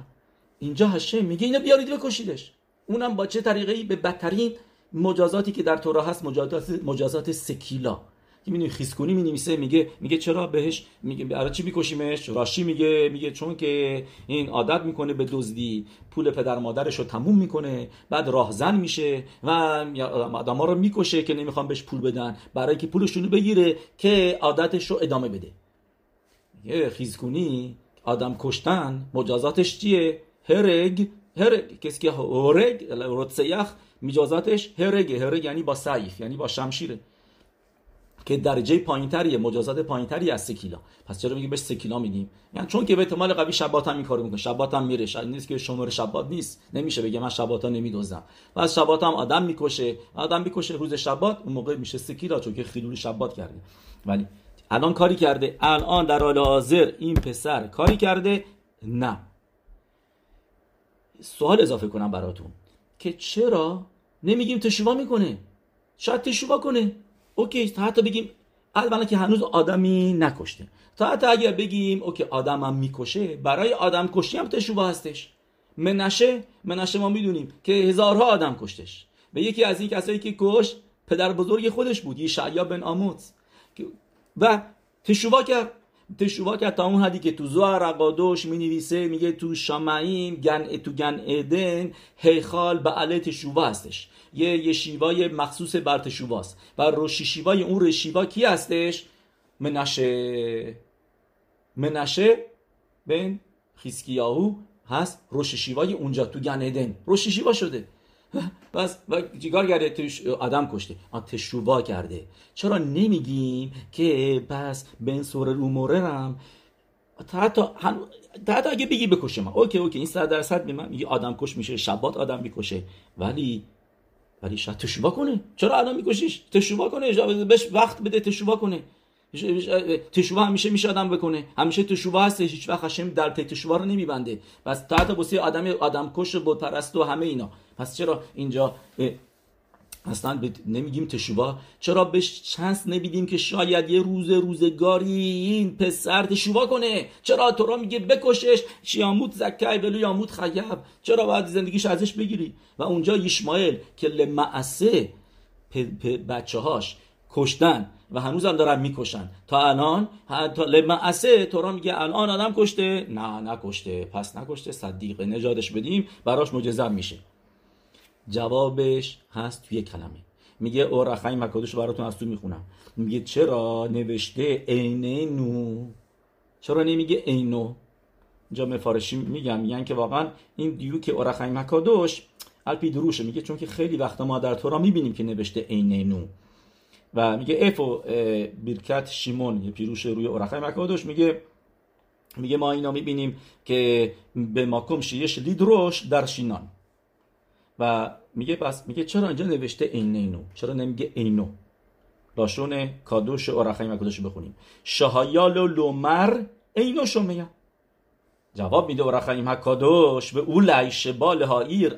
اینجا هشم میگه اینو بیارید بکشیدش. اونم با چه طریقه‌ای؟ به بدترین مجازاتی که در تورا هست مجازات مجازات سکیلا. که می‌دونی خیسکونی می نویسه میگه میگه چرا بهش؟ میگه برای چی میکشیمش؟ راشی میگه میگه چون که این عادت می‌کنه به دزدی پول پدر مادرش رو تموم می‌کنه بعد راهزن میشه و آدم رو می‌کشه که نمی‌خوان بهش پول بدن برای که پولشون رو بگیره که عادتش رو ادامه بده. یه خیزکونی آدم کشتن مجازاتش چیه؟ הרג הרג. کسی که הרג רציחה مجازاتش הרג ه הרג یعنی با סיף یعنی با شمشیره که درجه پایینتریه مجازات پایینتری از סקילה پس چرا میگیم بهش סקילה میگیم یعنی چون که به احتمال قوی שבת هم این کارو می‌کنه. שבת هم میره. شاید نیست که שומר שבת نیست. نمیشه بگه من שבת ها نمیدوزم. و از שבת هم آدم می‌کشه. آدم می‌کشه روز שבת اون موقع میشه סקילה چون که חילול שבת کرده. ولی الان کاری کرده؟ الان در حال حاضر این پسر کاری کرده؟ نه. سوال اضافه کنم براتون که چرا نمیگیم تشوبا می‌کنه؟ شاید تشوبا کنه. اوکی حتی بگیم اولا که هنوز آدمی نکشته. تا حتی اگر بگیم اوکی آدم هم می‌کشه برای آدم کشی هم تشوبه هستش. منشه منشه ما می‌دونیم که هزارها آدم کشتش. و یکی از این کسایی که کش پدر بزرگ خودش بود یشعیا بن آموز و تشوبا کرد. تشوبا کرد تا اون حدی که تو زوار رقادوش می نویسه میگه تو شامعیم گن تو گن ادن هیخال به علی تشوبا هستش. یه یه مخصوص بر تشوباست و روشی شیوای اون رشیوا کی هستش؟ منشه. منشه بن خیسکیاهو هست. ראש ישיבה ی اونجا تو גן עדן. ראש ישיבה شده. پس و چیکار کرده؟ تش... آدم کشته. תשובה کرده. چرا نمیگیم که پس בן סורר ומורה رم حتی حتی اگه بگی بکشه من OK اوکی این صد درصد من میگه آدم کش میشه שבת آدم می‌کشه. ولی ولی شاید תשובה کنه. چرا الان میکشیش؟ תשובה کنه بهش وقت بده תשובה کنه. تشوبه همیشه میشه آدم بکنه. همیشه تشوبه هست هیچ وقت هشم در تشوبه رو نمیبنده. پس تا حتی بسیار آدم آدم کش بود پرست و همه اینا. پس چرا اینجا اصلا نمیگیم تشوبا چرا بهش چنس نمیدیم که شاید یه روز روزگاری این پسر تشوبا کنه؟ چرا تو را میگه بکشش؟ شیاموت زکای ولو یاموت خیب چرا باید زندگیش ازش بگیری؟ و اونجا یشمایل که لمعسه بچه هاش کشتن و هنوز هم دارن می‌کشن. تا الان تا لمعسه تو را میگه الان آدم کشته؟ نه نکشته. پس نکشته صدیقه نجادش بدیم براش مجزم میشه. جوابش هست توی کلمه. میگه او رخیم مکادش براتون از تو می‌خونم. میگه چرا نوشته اینو چرا نمیگه اینو اینجا مفارشی میگم. میگن که واقعا این دیو که اورخای مکادوش الپی دروشه. میگه چون که خیلی وقتا ما در تورا می‌بینیم که نوشته اینو و میگه اف و شیمون یه پیروش روی اورخای مکادوش میگه میگه ما اینا می‌بینیم که به ماکم شیش لیدروش در شینان. و میگه پس میگه چرا اینجا نوشته این اینو چرا نمیگه اینو؟ لاشون کادوش اورخای مکادوش بخونیم. شهایال و لومر اینو شمیه جواب میده اورخای مکادوش به اولای شبال هایر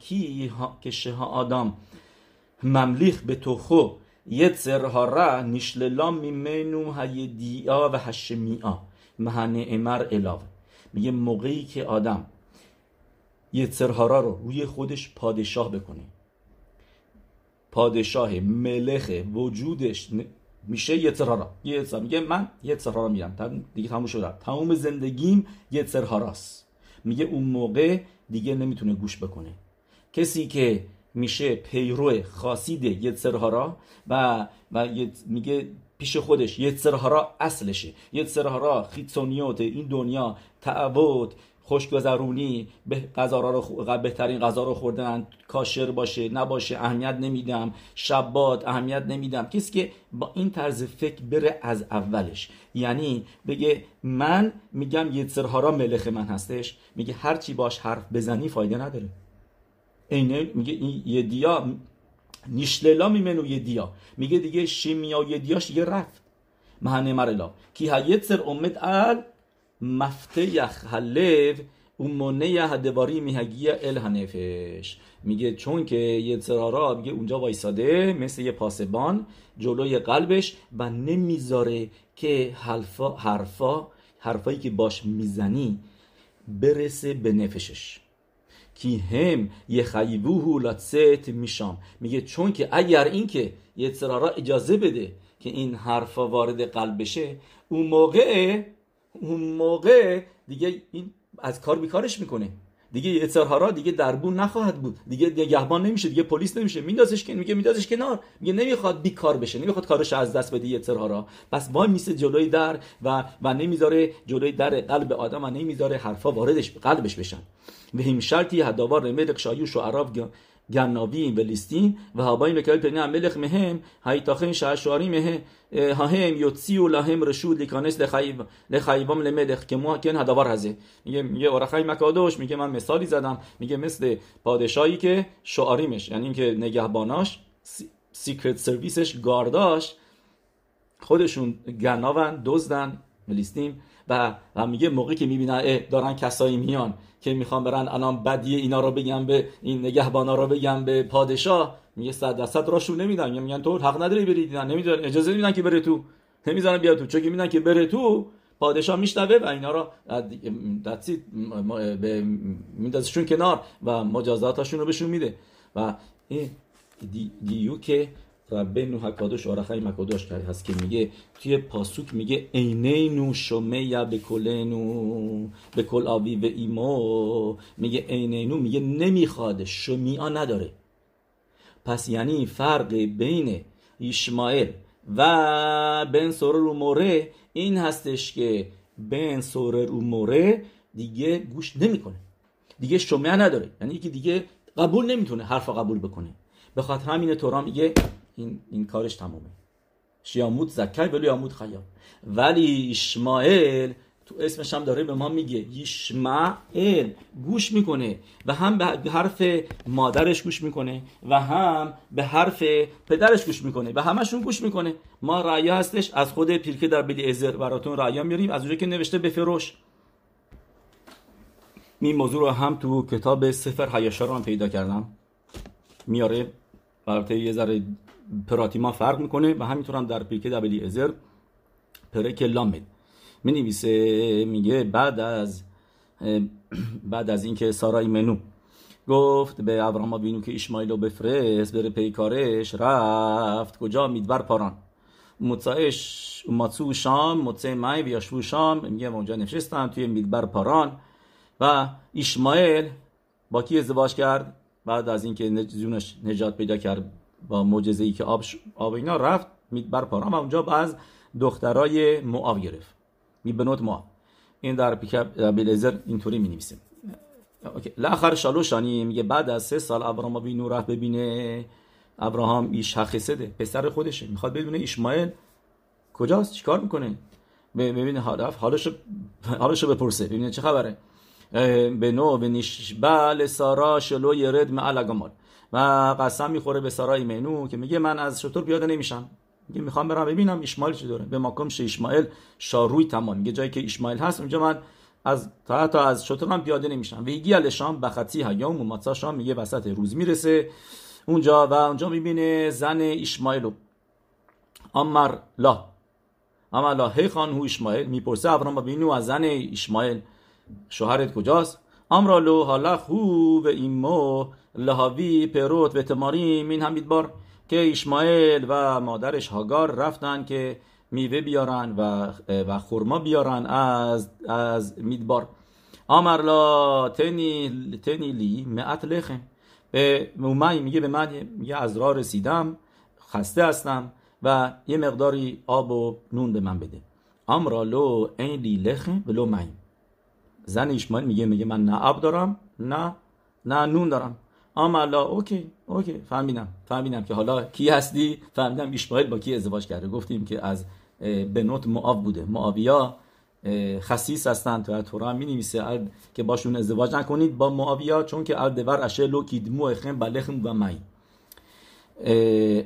کی که شه آدم. مملیخ به توخو یتسر هارا نشللا میمنو هیدیا و هشمیا. مهنه امر الاو میگه موقعی که آدم یتسرهارا رو روی خودش پادشاه بکنه. پادشاه ملخ وجودش میشه یتسرهارا یتسر میگه من یتسرهارا میرم. دیگه تموم شده. تمام زندگیم یتسرهاراست میگه اون موقع دیگه نمی‌تونه گوش بکنه. کسی که میشه پیرو خاصید یتسرهارا و و میگه پیش خودش یتسرهارا اصلشه. یتسرهارا خیتسونیوت این دنیا تعبد خوشگذرونی به غذا رو بهترین غذا رو خوردن کاشر باشه نباشه اهمیت نمیدم شبات اهمیت نمیدم. کسی که با این طرز فکر بره از اولش. یعنی بگه من میگم یتسرهارا ملخ من هستش. میگه هرچی باش حرف بزنی فایده نداره. اینه میگه این یه دیا نیشللا میمنو یه دیا. میگه دیگه شیمیا یه دیاش یه رفت. مهنه مرلا. کی هایتسر امت ال مفتیخ هلو اون مونه هدواری میهگی ال هنفش میگه چون که یه سرارا میگه اونجا وایساده مثل یه پاسبان جلوی قلبش و نمی‌ذاره که حرفا حرفا حرفایی که باش می‌زنی برسه به نفشش. کی هم یه خیبوه لاتست میشام. میگه چون که اگر اینکه یه سرارا اجازه بده که این حرفا وارد قلب بشه اون موقع اون موقع دیگه این از کار بیکارش می‌کنه. دیگه اتصارهارا دیگه دربون نخواهد بود. دیگه نگهبان نمیشه دیگه پلیس نمیشه. میندازش که میگه میندازش کنار. میگه نمی‌خواد بیکار بشه نمی‌خواد کارش از دست بده اتصارهارا پس وای میسه جلوی در و و نمی‌ذاره جلوی در قلب آدم و نمی‌ذاره حرفا واردش قلبش بشن. و هم شرطی هداوار ملک شایوش و و و پنی ملخ مهم هایتاخن شعشاری مهم هاهم یوتسیو لهم رشود لیکانس لخایب لخایبام لملخ که ما کن هداوار هزه میگه اورخای مکادوش میگه من مثالی زدم میگه مثل پادشاهی که شعاریمش یعنی اینکه نگهباناش سیکرت سرویسش گارداش خودشون گناون دزدن فلسطین و هم میگه موقعی که می‌بینن دارن کسایی میان که می‌خوان برن الان بدیه اینا رو بگم به این نگهبانا رو بگم به پادشاه. میگه صد درصد راشون نمیدن. میگن تو حق نداری برید نمی‌دونن اجازه نمیدن که بره تو. نمی‌ذارن بیا تو. چون که میدن که بره تو پادشاه میشنوه و اینا رو دستی به میندازشون کنار و مجازاتشون رو بهشون میده. و این دیو که ربنو حکادش آرخای مکادش کرد هست که میگه توی پاسوک میگه عینینو شمیه به کلنو به کل آبی و ایمو. میگه عینینو میگه نمی‌خواد شمیعا نداره. پس یعنی فرق بین ایشمائل و بن سورر و موره این هستش که بن سورر و موره دیگه گوش نمی‌کنه. دیگه شمیعه نداره. یعنی که دیگه قبول نمی‌تونه حرف قبول بکنه. به خاطر همین تورا میگه این, این کارش تمومه شیامود زکر ولی یامود خیام. ولی اشماعیل تو اسمش هم داره به ما میگه. یشمعیل گوش می‌کنه و هم به حرف مادرش گوش می‌کنه و هم به حرف پدرش گوش می‌کنه و همشون گوش می‌کنه. ما رعیا هستش از خود پیرکه در بلی ازر براتون رعیا میاریم. از اونجا که نوشته به فروش. این موضوع رو هم تو کتاب سفر حیاشا رو هم پیدا کردم. میاره برای یه ذره پراتیما فرق می‌کنه و همینطور هم در پیرکه دبلی ازر پرک لامد می نویسه میگه بعد از بعد از اینکه سارای منو گفت به ابراهام بینو که اشمایل رو بفرست بره پیکارش رفت. کجا؟ میدبر پاران. مطاعش ماتسو شام مطعه مای بیاشو شام میگه اونجا نشستن توی میدبر پاران. و اشمایل با کی ازدواج کرد؟ بعد از اینکه جونش نجات پیدا کرد با معجزه ای که آب, آب اینا رفت میدبر پاران و اونجا از دخترای معاو گرفت. میبنوت ما این در پیکب بیلزر اینطوری می نویسه لاخر شالوشانی میگه بعد از سه سال ابراهام بینو رفت ببینه. ابراهام ایش حقیسده پسر خودشه. می‌خواد بدونه ایشمایل کجاست؟ چیکار می‌کنه؟ ببینه حالا حالش حالشو بپرسه. ببینه چه خبره. به نو به نیشبل سارا شلو یرد معل و قسم می‌خوره به سارای منو که میگه من از شطور پیاده نمیشم. میگه می‌خوام برم ببینم اسماعیل چی داره. به ماکم شه اسماعیل شاروی تمام. میگه جایی که اسماعیل هست اونجا من از تا تا از شطور پیاده نمیشم. و یگی شام بخطی هیام و ماتسا شام میگه وسط روز می‌رسه. اونجا و اونجا می‌بینه زن اسماعیل امر لا. اما لا هی خان هو اسماعیل می‌پرسه ابراهام بینو از زن اسماعیل شوهرت کجاست؟ امرالو حالا خو و ایمو لهاوی پروت و تماریم این هم بیدبار که اشماعیل و مادرش هاگار رفتن که میوه بیارن و و خورما بیارن از از میدبار. آمرلا تنی تنی لی معت لخم به مومای میگه به من میگه از راه رسیدم خسته هستم و یه مقداری آب و نون به من بده. אמרה לו אין לי לחם ולא מים زن اشماعیل میگه میگه من نه آب دارم نه نه نون دارم. אמר לה OK OK فهمیدم فهمیدم که حالا کی هستی؟ فهمیدم اشماعیل با کی ازدواج کرده. گفتیم که از בנות מואב بوده. معاویا خسیس هستن تو تورا می نویسه که باشون ازدواج نکنید با معاویا چون که על דבר אשר לא קדמו אתכם בלחם ובמים.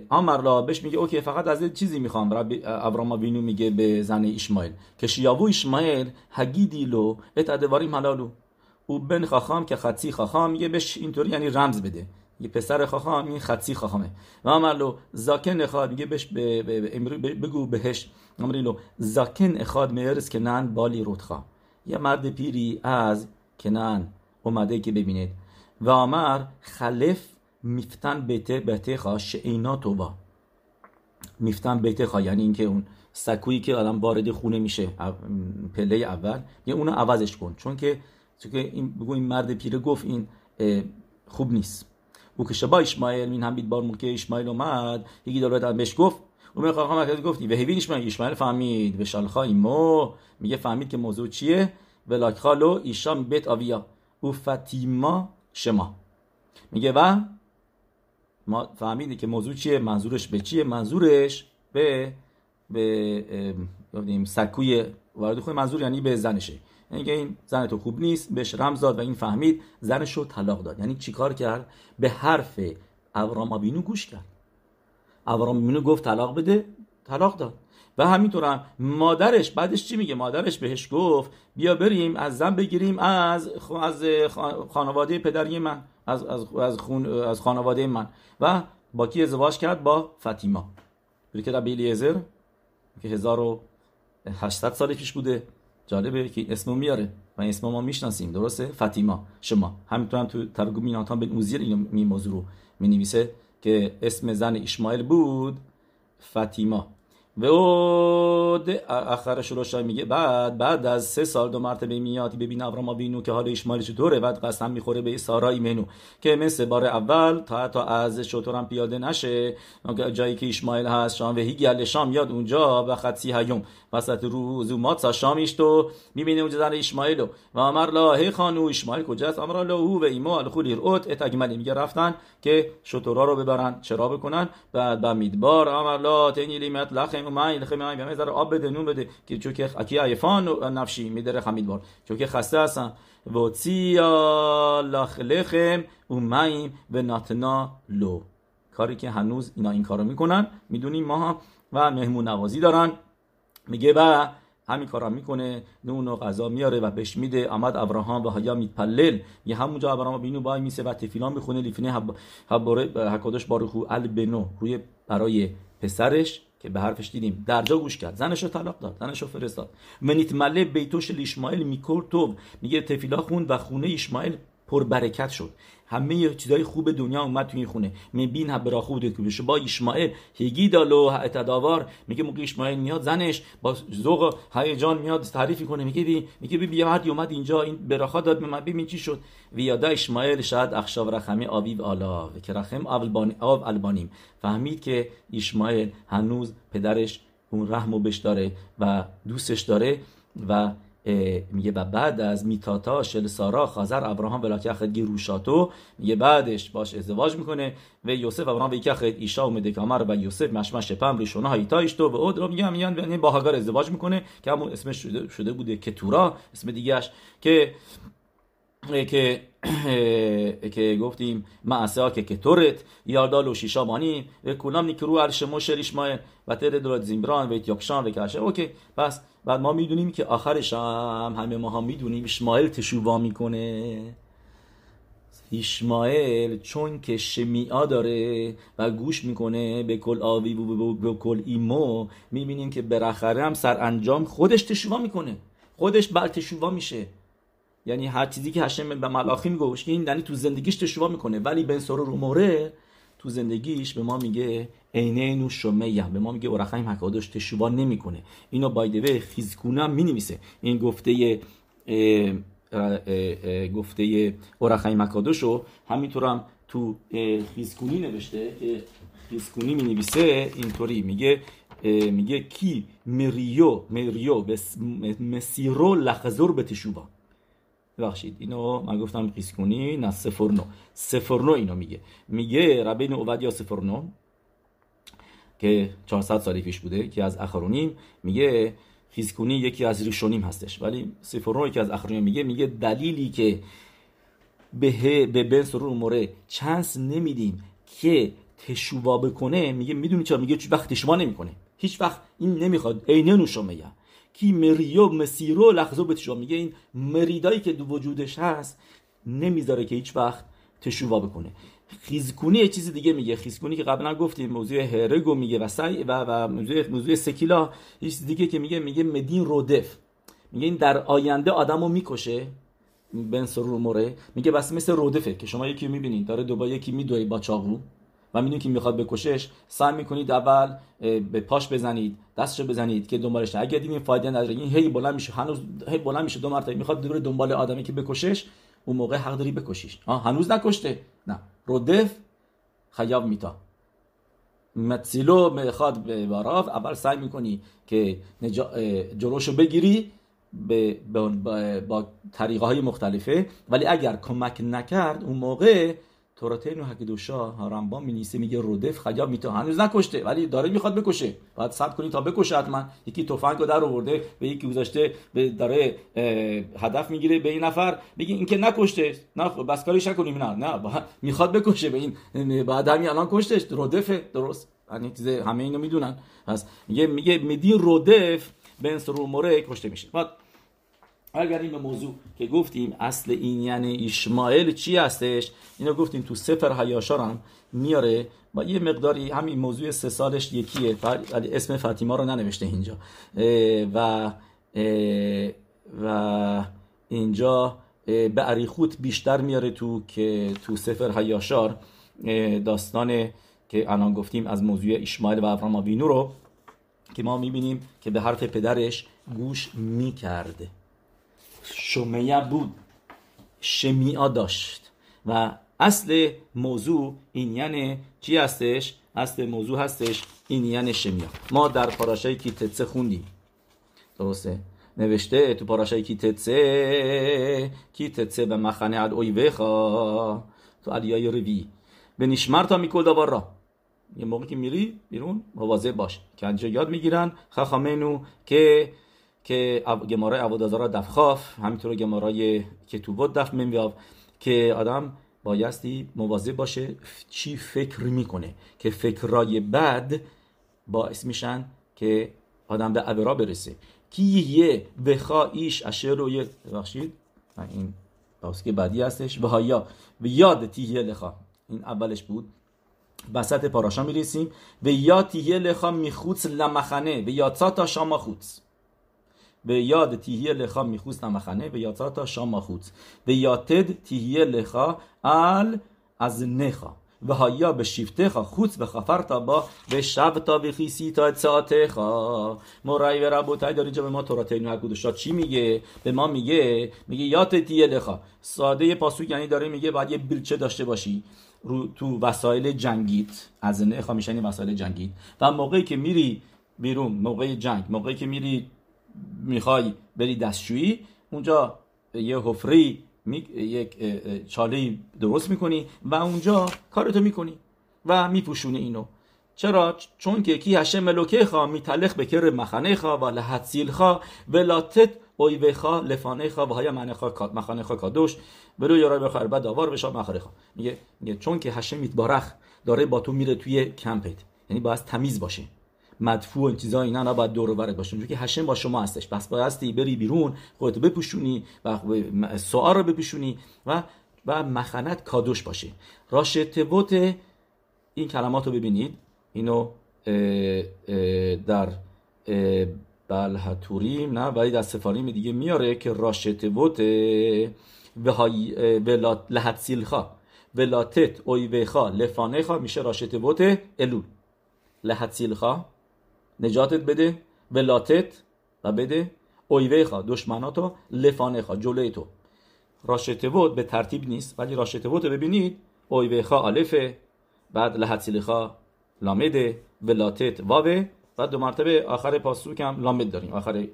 آمرلا بهش میگه اوکی فقط از چیزی می‌خوام. رب ابراما بینو میگه به زن اشماعیل که شیابو اشماعیل هگیدی لو ات ادواریم حلالو او بن خاخام که خطی خاخام میگه بهش اینطوری یعنی رمز بده. یه پسر خاخام این خطی خاخامه. و عملو زاکن اخاد میگه بهش بگو بهش. امریلو زاکن اخاد میرس که نن بالی رودخا. یه مرد پیری از کنان اومده که ببینید. و آمر خلف میفتن بیته خواه شعینا توبا. میفتن بیته خواه یعنی اینکه اون سکویی که آدم وارد خونه میشه پله اول یه اونو عوضش کن. چون که چون که این بگو این مرد پیره گفت این خوب نیست. او که شبا اشمایل این هم بار موقع اشمایل اومد یکی دولت بهش گفت او می خواهم مرکز گفتی و هیوین اشمایل اشمایل فهمید. و شالخا ایمو میگه فهمید که موضوع چیه؟ و لاکخالو ایشام بیت آویا. او فتیما شما. میگه و ما فهمیدی که موضوع چیه منظورش به چیه؟ منظورش به به سکوی وارد خود منظور یعنی به زنشه. یعنی این زن تو خوب نیست بهش رمز داد و این فهمید زنش رو طلاق داد. یعنی چیکار کرد؟ به حرف ابرام آبینو گوش کرد. ابرام آبینو گفت طلاق بده طلاق داد. و همینطور هم مادرش بعدش چی میگه؟ مادرش بهش گفت بیا بریم از زن بگیریم از از خانواده پدری من از از از, خون از خانواده من. و با کی ازدواج کرد با فاطیما. که ربی که 1800 سال پیش بوده. جالبه که اسمو میاره و اسم ما می‌شناسیم درسته؟ فاطیما. شما. همینطور هم تو ترگم ناتان بن اوزیر اینو می موضوع رو می نویسه که اسم زن اشماعیل بود فاطیما. و او آخرش رو میگه بعد بعد از سه سال دو مرتبه میاد ببین ابراما بینو که حال اشمایل چطوره بعد قسم می‌خوره به سارا ایمنو که مثل بار اول تا تا از شطورم پیاده نشه. جایی که اشمایل هست شام و هیگل شام یاد اونجا و خطی هیوم. وسط روز و مات شامیش تو می‌بینه اونجا زن اشمایل و امر لا هی خانو اشمایل کجاست؟ امر لا او و ایمو الخولی رؤت اتگملی میگه رفتن که شطورا رو ببرن چرا بکنن؟ بعد با میدبار امر لا تنی لیمت و من لخه من به ذره آب بده نون بده. که چون که اکی عیفان نفشی میدره خمید بار. چون که خسته هستن. و تیا لخ لخم و مایم به ناتنا لو. کاری که هنوز اینا این کارو می‌کنن می‌دونیم ما و مهمون نوازی دارن. میگه با همین کارا می‌کنه. نون و غذا میاره و بهش میده. آمد ابراهام و هیا میتپلل. یه همونجا ابراهام بینو بای میسه و تفیلان می‌خونه. لیفنه حب حکادش بارخو البنو. روی برای پسرش. که به حرفش دیدیم. درجا گوش کرد. زنشو طلاق داد زنشو فرستاد. منیت مله بیتوش لیشمایل میکر تو میگه تفیلا خون و خونه ایشمایل پر برکت شد. همه چیزای خوب دنیا اومد تو این خونه. میبین ها برا خوب که بشه با ایشمائل هیگی دالو اتداوار میگه موقع ایشمائل میاد زنش با ذوق هیجان میاد تعریف کنه. میگه بی میگه بی بیا مردی اومد اینجا این براخا داد. به من ببین چی شد. ویادا ایشمائل شاید اخشا و رخمی آویو آلا. و که رخم آو البانیم. فهمید که ایشمائل هنوز پدرش اون رحمو بش داره و دوستش داره و میگه و بعد از میتاتا شل سارا خازر ابراهام ولاکی اخد گروشاتو میگه بعدش باش ازدواج می‌کنه و یوسف ابراهام ویکی اخد ایشا و کامر و یوسف مشمش پم ریشونه هایتایش تو و اود رو میگه میان یعنی با هاگار ازدواج می‌کنه که همون اسمش شده, شده بوده کتورا اسم دیگهش که که که گفتیم معسه ها که کتورت یاردال و شیشا مانی و کلام نیکرو عرش شریش ماه و تر دولت زیمبران و اتیاکشان و کشه اوکی پس بعد ما می‌دونیم که آخرش هم همه ما هم می‌دونیم اشمایل تشووا می‌کنه. ایشمائل چون که شمیعا داره و گوش می‌کنه به کل آوی و به کل ایمو می‌بینیم که بالاخره هم سر انجام خودش تشووا می‌کنه. خودش بر تشووا میشه. یعنی هر چیزی که هشم به ملاخی میگوش این یعنی تو زندگیش تشووا می‌کنه. ولی بن سرور موره تو زندگیش به ما میگه عینین و شمیه به ما میگه اورخایم حکادش تشووا نمی‌کنه. اینو بایدوه خیزکونه می نویسه این گفته گفته اورخایم حکادش رو همینطور هم تو خیزکونی نوشته خیزکونی می نویسه اینطوری میگه میگه کی مریو مریو مسیرو لخزور به تشوبا ببخشید اینو من گفتم قیسکونی نه سفرنو سفرنو اینو میگه. میگه ربین اوودیا سفرنو که 400 سال پیش بوده که از اخرونیم. میگه خیزکونی یکی از ریشونیم هستش. ولی سفرنو یکی از اخرونیم میگه میگه دلیلی که به به بن سرور موره چانس نمیدیم که تشووا بکنه میگه می‌دونی چرا؟ میگه وقت تشوا نمی‌کنه. هیچ وقت این نمی‌خواد. عینه میگه کی مریو مسیرو لحظه به تشوا میگه این مریدایی که دو وجودش هست نمی‌ذاره که هیچ وقت تشوا بکنه. خیزکونی یه چیز دیگه میگه. خیزکونی که قبلا گفتیم موضوع هرگو میگه و سعی و, و موضوع موضوع سکیلا یه چیز دیگه که میگه میگه مدین رودف. میگه این در آینده آدمو می‌کشه. بن سرور موره میگه بس مثل رودفه که شما یکی می‌بینید داره دوباره یکی میدوه با چاقو. و می‌دونید که می‌خواد بکشش سعی می‌کنید اول به پاش بزنید دستشو بزنید که دنبالش اگه دیدین فایده نداره این هی بلند میشه هنوز هی بلند میشه دو مرتبه می‌خواد دوباره دنبال آدمی که بکشش اون موقع حق داری بکشیش. آه هنوز نکشته. نه. رودف خیاب میتا. متسیلو می‌خواد به باراف اول سعی می‌کنی که نجا... جلوشو بگیری به با, با طریقه های مختلفه. ولی اگر کمک نکرد اون موقع توراتین و حکیدوشا رمبان می نیسته میگه رودف خیاب میتو هنوز نکشته ولی داره می‌خواد بکشه. باید صبر کنی تا بکشه حتما. یکی تفنگ رو در آورده به یکی گذاشته به داره هدف می‌گیره به این نفر. میگه این که نکشته. نه بس کاریش نکنیم نه نه می‌خواد بکشه به این. بعد همین الان کشتش. رودف درست. یعنی همه اینو می‌دونن. پس میگه میگه مدین رودف بن سرور کشته میشه. بعد اگر این به موضوع که گفتیم اصل این یعنی اشماعیل چی هستش؟ اینو گفتیم تو سفر هیاشار هم میاره با یه مقداری همین موضوع سه سالش یکیه. اسم فاطیما رو ننوشته اینجا. و و اینجا به عریخوت بیشتر میاره تو که تو سفر هیاشار داستان که الان گفتیم از موضوع اشماعیل و ابراهام وینو رو که ما می‌بینیم که به حرف پدرش گوش می‌کرده. شمیه بود. شمیعا داشت. و اصل موضوع این یعنی چی هستش؟ اصل موضوع هستش این یعنی شمیا ما در پاراشای کیتتسه خوندیم. درسته؟ نوشته تو پاراشای کیتتسه کیتتسه به مخنه اد اویوخا تو علیای روی. به نشمرتا میکل را. یه موقع که میری بیرون مواظب باش. که یاد می‌گیرن خخامینو که که گمارای عوادازارا دفخاف همینطور گمارای کتوبات دف منویاو که آدم بایستی مواظب باشه چی فکر می‌کنه که فکرای بد باعث میشن که آدم به عبرا برسه. کی یه بخا ایش اشر رو یه بخشید این که بعدی هستش. و هایا و یاد تیهیه لخا. این اولش بود. وسط پاراشا می‌رسیم. و یا تیهیه لخا میخوץ لمخنه. و یا تا شاما خوץ. به یاد تیهیه لخا میخوست نمخنه به یاد تا شام خوت به یاتد تیهیه لخا ال از نخا و هایا به شیفتخا خوت به خفر تا با به شب تا به خیسی تا اتساعتخا مرای و ربوتای داری به ما تورات اینو گودشات چی میگه به ما میگه میگه یات تیه لخا ساده پاسو یعنی داره میگه باید یه بیلچه داشته باشی رو تو وسایل جنگیت از نخا میشنی وسایل جنگیت و موقعی که میری بیرون موقع جنگ موقعی که میری می‌خوای بری دستشویی اونجا یه حفری یک چاله درست می‌کنی و اونجا کارتو می‌کنی و میپوشونی اینو. چرا؟ چون که کی هشه ملوکه خوا میتلخ به کر مخنه خوا و لحتسیل خوا ولاتت اویوه خوا لفانه خوا و های مخانه خوا کادوش برو یارای بخواه بعد داوار بشا مخاره خوا. میگه چون که هشه میتبارخ داره با تو میره توی کمپت. یعنی باید تمیز باشه مدفوع این چیزا اینا نباید دور و برت باشه. چون که هشم با شما هستش. پس بایستی بری بیرون خودت بپوشونی و سوار رو بپوشونی و و مخنت کادوش باشه راشتبوت این کلمات رو ببینید. اینو در بلحتوریم نه ولی در سفاریم دیگه میاره که راشتبوت به لحت سیلخا. ولاتت اویوخا لفانخا میشه راشتبوت الول. لحت سیلخا. نجاتت بده ولاتت و بده. اویویخا دشمناتو لفانخا جلوی تو. راشتبوت به ترتیب نیست ولی راشتبوت ببینید. اویویخا آلفه بعد لحتسیلخا لامده ولاتت واوه بعد دو مرتبه آخر پاسوک هم لامد داریم. آخر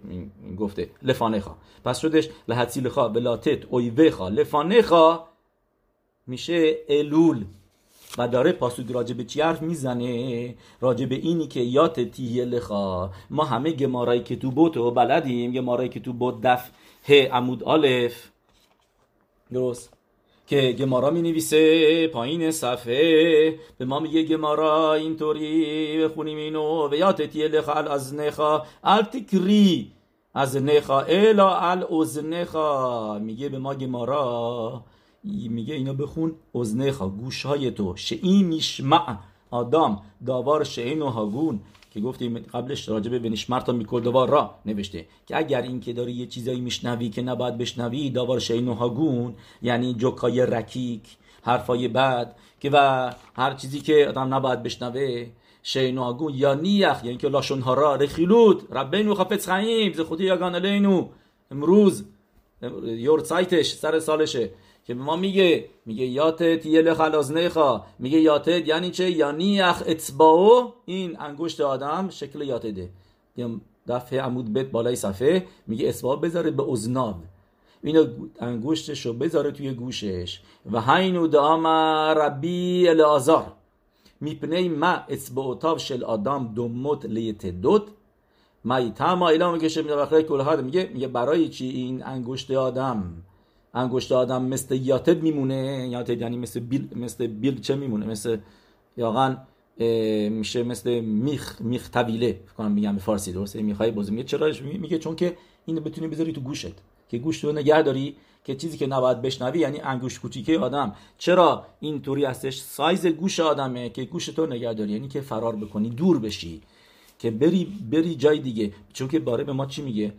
گفته. لفانخا پس شدش لحتسیلخا ولاتت اویویخا لفانخا میشه الول. و داره پاسود راجع به چی حرف می‌زنه؟ راجع به اینی که یات تیه لخا. ما همه گمارای که تو بوت و بلدیم گمارای که تو بوت دف ه عمود آلف. درست. که گمارا می نویسه پایین صفحه. به ما میگه گمارا اینطوری بخونیم اینو. و یات تیه لخا از نخا. التکری از نخا. الا ال میگه به ما گمارا. میگه اینا بخون. ازنخا گوشهای تو. شئی میشمع آدم داوار شئین و هاگون. که گفتیم قبلش راجبه به نشمرتا میکل دوار را نوشته. که اگر این که داری یه چیزایی میشنوی که نباید بشنوی داوار شئین و هاگون یعنی جوکای رکیک حرفای بد که و هر چیزی که آدم نباید بشنوه هاگون. یا نیخ یعنی که لاشون ها را رخیلود ربینو خفت خیم ز خودی یگان الینو امروز یورسایتش سر سالشه. که ما میگه میگه یاتت یه خلاص نخا میگه یاتت یعنی چه؟ یعنی اخ اتباو این انگشت آدم شکل یاتده دفعه عمود بیت بالای صفحه. میگه اصبع بذاره به ازناب اینو انگشتش رو بذاره توی گوشش. و هینو دام ربی الازار میپنی ما اصبعوتاو شل آدم دومت لیت دوت. ما تما ایلا می‌کشه میگه میگه برای چی این انگشت آدم؟ انگشت آدم مثل یاتد میمونه؟ یاتد یعنی مثل بیل مثل بیل چه میمونه؟ مثل واقعا میشه مثل میخ میخ طویله. کنم میگم به فارسی درسته؟ میخای بازی میگه چرا میگه چون که اینو بتونی بذاری تو گوشت. که گوشت رو نگه داری که چیزی که نباید بشنوی یعنی انگوش کوچیکه آدم. چرا این طوری هستش؟ سایز گوش آدمه که گوش تو نگه داری یعنی که فرار بکنی دور بشی. که بری بری جای دیگه. چون که باره به ما چی میگه؟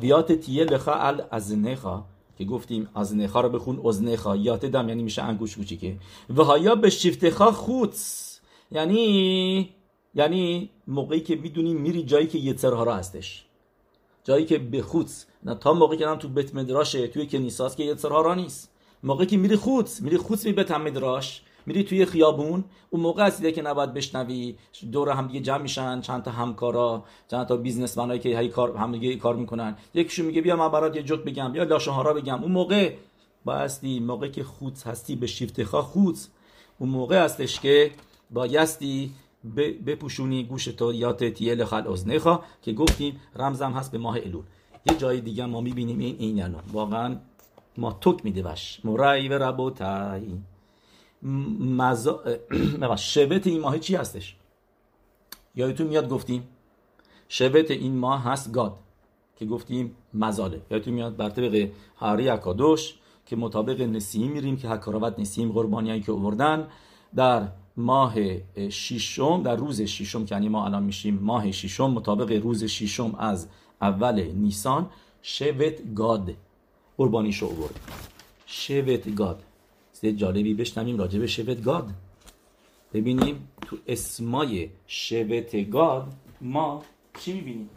بیات تیه لخا ال از نخا که گفتیم از نخا رو بخون از نخا یات دم یعنی میشه انگوش کوچیکه و هایا به شیفتخا خوتس یعنی یعنی موقعی که می‌دونی میری جایی که یترها را هستش جایی که به خود نه تا موقعی که تو بیت مدراشه توی کنیساست که یترها را نیست موقعی که میری خود میری خود می بیت مدراش میری توی خیابون اون موقع هستی که نباید بشنوی دور هم دیگه جمع میشن چند تا همکارا چند تا بیزنسمنایی که هی کار هم دیگه کار می‌کنن. یکیشون میگه بیا من برات یه جوک بگم بیا لاشهارا بگم. اون موقع بایستی موقعی که خود هستی به شیفت خا خود اون موقع هستش که بایستی بپوشونی گوش تو یات تیل خل ازنخا که گفتیم رمزم هست به ماه الول یه جای دیگه ما می‌بینیم این این واقعا ما توک میدهش مرای و ربوتای. مزا... شبت این ماه چی هستش؟ یادتون میاد گفتیم شبت این ماه هست گاد که گفتیم مزاله. یادتون میاد بر طبق هاری اکادوش که مطابق نسیم میریم که حکاراوت نسیم قربانیایی که آوردن در ماه شیشم در روز شیشم که یعنی ما الان میشیم ماه شیشم مطابق روز شیشم از اول نیسان شوت گاد قربانی شو برد شوت گاد. سه جالبی بشنویم راجع به شوت گاد. ببینیم تو اسمای شوت گاد ما چی می‌بینیم؟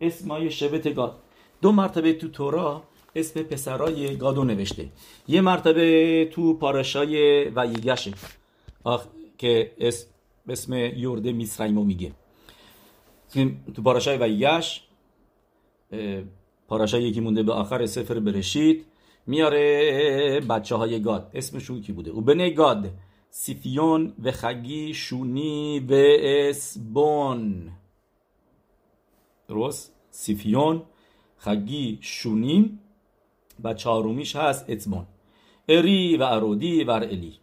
اسمای شوت گاد. دو مرتبه تو تورا اسم پسرای گادو نوشته. یه مرتبه تو پاراشای ویگشه که اسم اسم یورده میسرایمو میگه. تو پاراشای ویگش پاراشای یکی مونده به آخر سفر برشید. میاره بچه های گاد اسمشون کی بوده؟ او گاد. سیفیون و خگی شونی و اسبون درست؟ سیفیون خگی شونی و چهارمیش هست اتمون اری و ارودی و الی.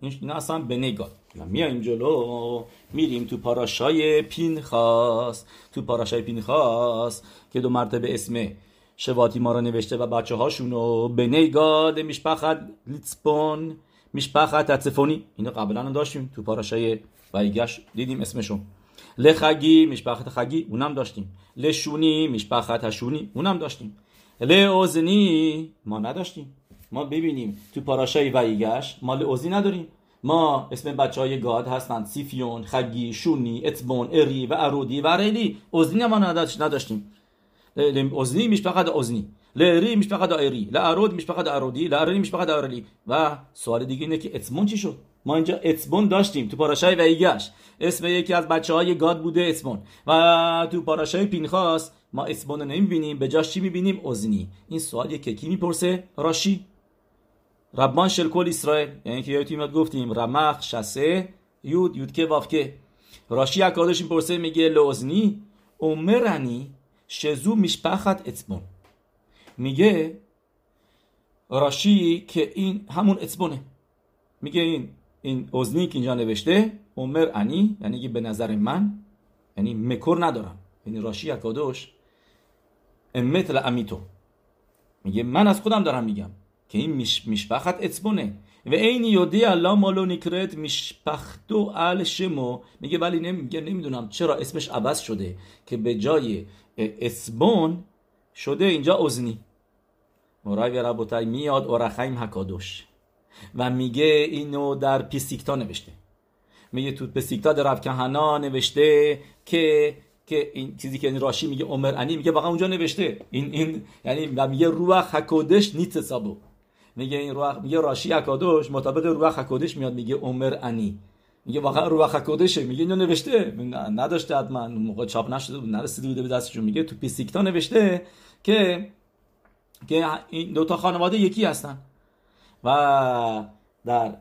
این اصلا بنه گاد. میایم جلو میریم تو پاراشای پینخاس. تو پاراشای پینخاس که دو مرتبه اسم شواتی ما را نوشته و بچه هاشونو به نیگاد میشپخت لیتسپون میشپخت اتفونی اینو قبلا هم داشتیم تو پاراشای ویگش. دیدیم اسمشون. لخگی میشپخت خگی. اونم داشتیم. لشونی میشپخت هشونی. اونم داشتیم. لعوزنی ما نداشتیم. ما ببینیم تو پاراشای ویگش ما لعوزی نداریم. ما اسم بچه های گاد هستند سیفیون، خگی، شونی، اتبون، اری و ارودی و ریلی اوزنی ما نداشتیم. اوزنی فقط اوزنی. لری فقط اری لارود فقط ارودی لاری فقط ارلی و سوال دیگه اینه که اتبون چی شد؟ ما اینجا اتبون داشتیم تو פרשה ی ויגש اسم یکی از بچه های گاد بوده اتبون و تو פרשה ی پینخاس ما اتبون رو نمی‌بینیم. به جاش چی می‌بینیم؟ اوزنی. این سوالیه که کی می‌پرسه؟ راشی. ربان شل کل اسرائیل. یعنی که یادتون میاد گفتیم رمخ شسه یود یود که واف که. راشی اکادش این پرسه میگه لوزنی عمرنی شزو میشپخت اتبون میگه راشی که این همون اتبونه میگه این این اوزنی که اینجا نوشته عمر انی یعنی که به نظر من یعنی مکر ندارم یعنی راشی اکادوش امت امیتو میگه من از خودم دارم میگم که این میشپخت اطبونه و این یودی الله مالو نکرت میشپختو ال شمو میگه ولی نمیگه نمی‌دونم چرا اسمش عوض شده که به جای اسبون شده اینجا ازنی مرای و ربوتای میاد اورخیم حکادوش و میگه اینو در پیسیکتا نوشته. میگه تو پیسیکتا در رب کهنا نوشته که که این چیزی که این راشی میگه عمر انی میگه واقعا اونجا نوشته. این این یعنی میگه روح حکادش نیت سابو میگه این روح میگه راشی اکادوش مطابق روح اکادش میاد میگه عمر انی. میگه واقعا روح اکادشه میگه اینو نوشته. نداشته حتما. اون موقع چاپ نشده بود نرسیده بوده به دستشون. میگه تو پیسیکتا نوشته که که این دو تا خانواده یکی هستن. و در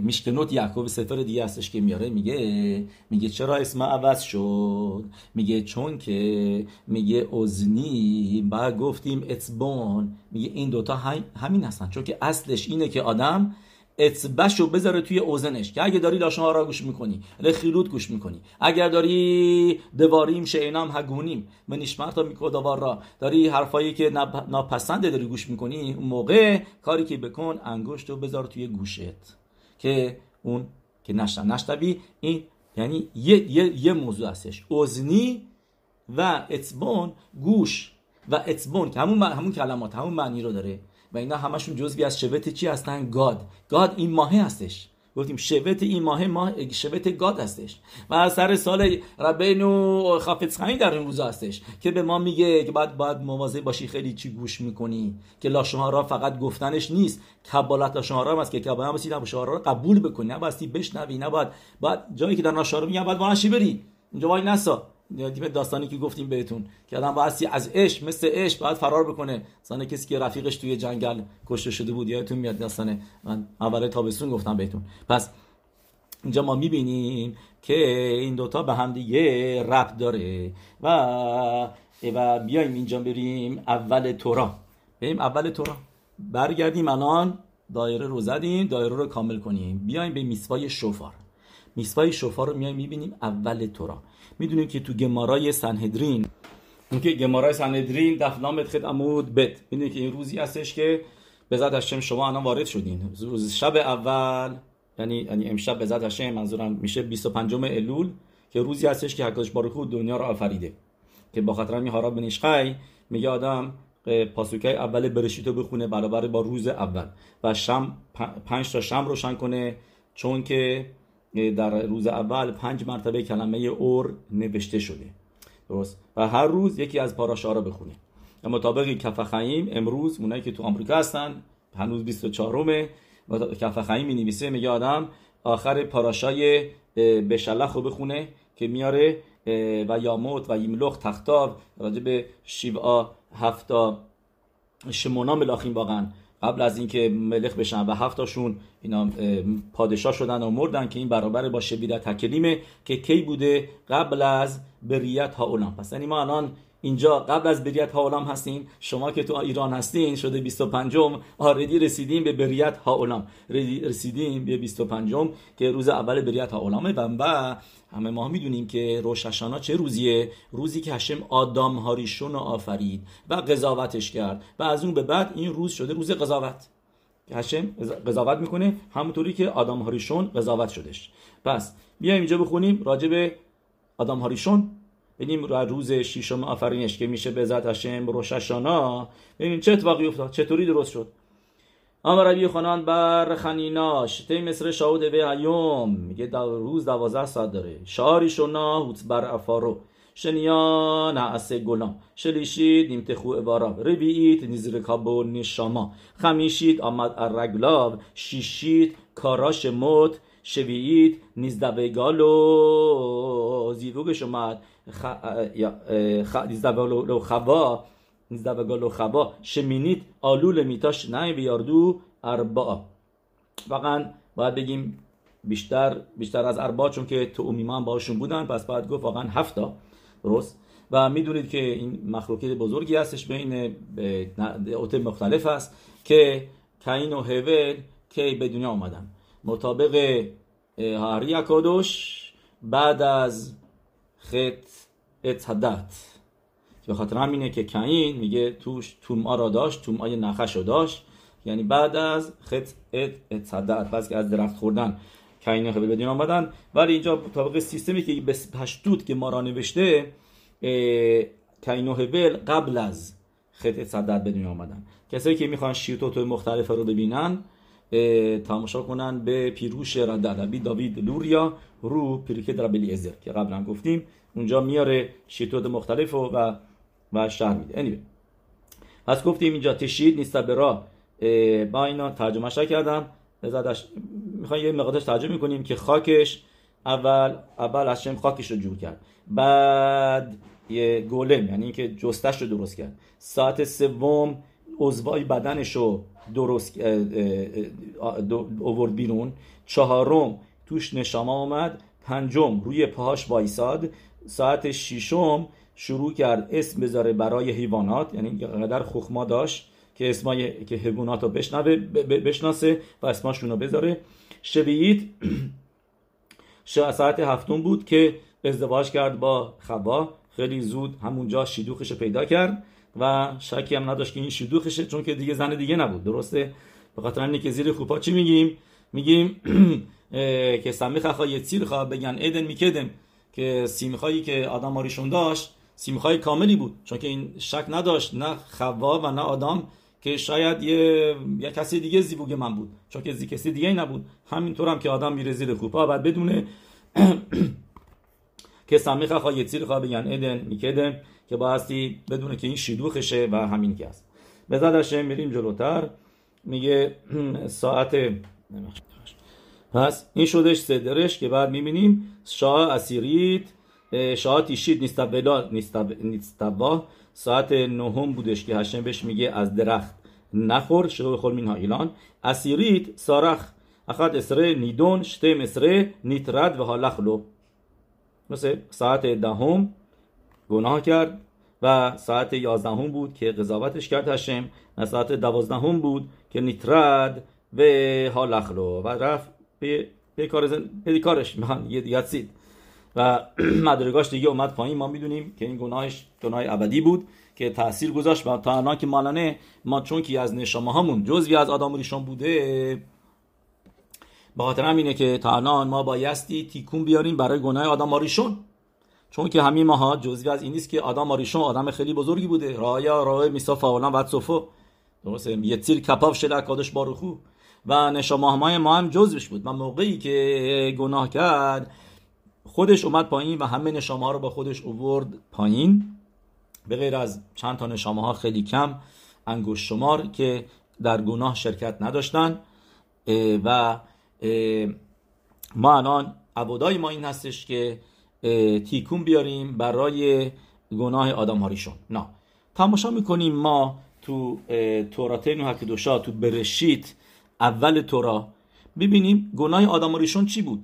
میشکنوت یعقوب سفر دیگه هستش که میاره. میگه میگه چرا اسم عوض شد؟ میگه چون که میگه ازنی با گفتیم اتبون میگه این دوتا همین هستن. چون که اصلش اینه که آدم اطبشو بذاره توی اوزنش که اگه داری لاشون را گوش می‌کنی خیلوت گوش می‌کنی اگر داری دواریم شینام هگونیم و نشمرتا میکودوار را داری حرفایی که ناپسنده داری گوش می‌کنی اون موقع کاری که بکن انگشتو بذار توی گوشت که اون که نشتم نشتبی این یعنی یه, یه،, یه موضوع هستش. اوزنی و اتبون گوش و اتبون که همون, همون کلمات همون معنی رو داره. و اینا همشون جزوی از شبت چی هستن؟ گاد. گاد این ماهه هستش. گفتیم شبت این ماه شبت گاد هستش. و از سر سال ربین و خافت در این روزا هستش که به ما میگه که باید باید مواظب باشی خیلی چی گوش می‌کنی. که لاشمارا فقط گفتنش نیست. کبالت لاشمارا هم هست که کبالت هم هستی رو قبول بکنی. نباستی بشنوی نباید باید جایی که در ناشارو میگن باید وانشی بری؟ اینجا وای نسا. دیگه داستانی که گفتیم بهتون. که آدم باید از عشق مثل عشق باید فرار بکنه. مثلا کسی که رفیقش توی جنگل کشته شده بود یادتون میاد داستان من اول تابستون گفتم بهتون. پس اینجا ما می‌بینیم که این دوتا به هم دیگه رب داره. و و بیایم اینجا بریم اول تورا. بریم اول تورا. برگردیم الان. دایره رو زدیم. دایره رو کامل کنیم. بیایم به میسوای شوفار میسوای شوفار رو میایم می‌بینیم اول تورا. می‌دونیم که تو گمارای سنهدرین اون که گمارای سنهدرین دفنام خد عمود بت می‌دونیم که این روزی هستش که به ذات هشم شما الان وارد شدین. روز شب اول یعنی یعنی امشب به ذات هشم منظورم میشه 25 الول که روزی هستش که حکاش بارکو دنیا رو آفریده. که با خاطر می هارا بنشقی میگه آدم پاسوکای اول برشیتو بخونه برابر با روز اول. و شم پنج تا شم روشن کنه. چون که در روز اول پنج مرتبه کلمه اور نوشته شده. درست. و هر روز یکی از پاراشا را بخونه. مطابق کفخیم امروز اونایی که تو آمریکا هستن هنوز 24 مه و کفخیم می نویسه میگه آدم آخر پاراشای بشلخ رو بخونه که میاره و یاموت و یملخ تختار راجع به شیبا هفتا شمونا ملاخیم واقعا. قبل از اینکه ملخ بشن و هفتاشون اینا پادشاه شدن و مردن که این برابر با شبیدت تکلیمه که کی بوده قبل از بریت ها اولام. پس یعنی ما الان اینجا قبل از بریت ها اولام هستیم. شما که تو ایران هستین شده 25 آردی رسیدیم به بریت ها اولام. رسیدیم به 25 که روز اول بریت ها اولامه. و همه ما می‌دونیم که روششانا چه روزیه؟ روزی که هشم آدام هاریشون رو آفرید و قضاوتش کرد و از اون به بعد این روز شده روز قضاوت. هشم قضاوت می‌کنه همونطوری که آدام هاریشون قضاوت شدش پس بیایم اینجا بخونیم راجع به آدام هاریشون ببینیم روز ششم آفرینش که میشه به ذات هشم روششانا. ببینیم چه اتفاقی افتاد چطوری درست شد. اما ربی خانان بر خنیناش. تی مصر شاود به ایوم. میگه روز دوازده ساعت داره. شاری شونا هوت بر افارو. شنیا نعسه گلام. شلیشید نیمتخو اباراب ربیعیت نیزر کابو نشاما. خمیشید آمد ارگلاو شیشید کاراش موت. شویید نیزدوگالو زیوگش اومد. خ... خ... نیزدوگالو خوا. و خبا. شمینید آلول میتاش نه بیاردو اربا واقعا باید بگیم بیشتر بیشتر از اربا چون که تو هم باشون بودن. پس باید گفت واقعا هفتا. درست. و می‌دونید که این مخلوقات بزرگی هستش بین اوت مختلف است که کین و هول که به دنیا آمدن مطابق هاری اکادوش بعد از خط اتحدت به خاطر همینه که کاین میگه توش توما را داشت تومای نخش رو داشت. یعنی بعد از خط ات صدت پس که از درخت خوردن کاین خبر بدین آمدن. ولی اینجا طبق سیستمی که به پشتوت که ما را نوشته کاین و هبل قبل از خط صدت بدون آمدن. کسایی که می‌خوان شیرتوت مختلف رو ببینن تماشا کنن به پیروش رددبی داوید لوریا رو پیرکه در ازر که قبلا گفتیم اونجا میاره شیرتوت مختلف و و شهر میده. Anyway. پس گفتیم اینجا تشید نیست برا با اینا ترجمه کردم. بذارش می‌خوایم یه مقدارش ترجمه می‌کنیم که خاکش اول اول از خاکش رو جور کرد. بعد یه گولم یعنی اینکه جستش رو درست کرد. ساعت سوم عضوای بدنش رو درست اوورد بیرون. چهارم توش نشامه آمد. پنجم روی پاهاش وایساد. ساعت ششم شروع کرد اسم بذاره برای حیوانات یعنی قدر خخما داشت که اسمای که هگونات رو بشنوه بشناسه و اسماشون رو بذاره. شوییت ساعت هفتم بود که ازدواج کرد با خوا. خیلی زود همونجا شیدوخش پیدا کرد و شکی هم نداشت که این شیدوخشه چون که دیگه زن دیگه نبود. درسته؟ به خاطر اینکه که زیر خوپا چی میگیم؟ میگیم که سمیخ خواهی تیر خواه بگن ایدن میکدم که سیمخایی که آدم آریشون داشت سیمخای کاملی بود چون که این شک نداشت نه خوا و نه آدم که شاید یه, یه کسی دیگه زیبوگ من بود چون که کسی دیگه نبود. همینطور هم که آدم میره زیر خوپا بعد بدونه که سمیخ خواهی تیر خواه بگن ایدن میکدم که بایستی بدونه که این شیدوخشه و همین که است. به زدشه میریم جلوتر. میگه ساعت پس این شدش صدرش که بعد می‌بینیم شاه اسیریت شاه تیشید نیستبلا نیستبا ساعت نهم بودش که هشم بهش میگه از درخت نخور شروع خور مینها ایلان. اسیریت سارخ اخد اسره نیدون شتم اسره نیترد و هالخلو مثل ساعت دهم گناه کرد و ساعت یازدهم بود که قضاوتش کرد هشم و ساعت دوازدهم بود که نیترد و هالخلو و رفت به کارش. یه یادسید و مدرگاش دیگه اومد پایین. ما می‌دونیم که این گناهش گناه ابدی بود که تاثیر گذاشت و تا الان که مالانه ما چون که از نشامه هامون جزوی از آدم ریشان بوده به خاطر همینه که تا الان ما بایستی تیکون بیاریم برای گناه آدم ریشون چون که همین ماها جزوی از این نیست که آدم ریشون آدم خیلی بزرگی بوده. رایا راه میسا اولا و صفو درسته؟ یه تیر کپاف شده کادش بارخو و نشامه ما هم جزوش بود. و موقعی که گناه کرد خودش اومد پایین و همه نشامه ها رو با خودش اوورد پایین. به غیر از چند تا نشامه ها خیلی کم انگوش شمار که در گناه شرکت نداشتن. و ما الان عبودای ما این هستش که تیکون بیاریم برای گناه آدم هاریشون. نه. تماشا می‌کنیم ما تو توراتین و تو برشیت اول تورا. ببینیم گناه آدم هاریشون چی بود.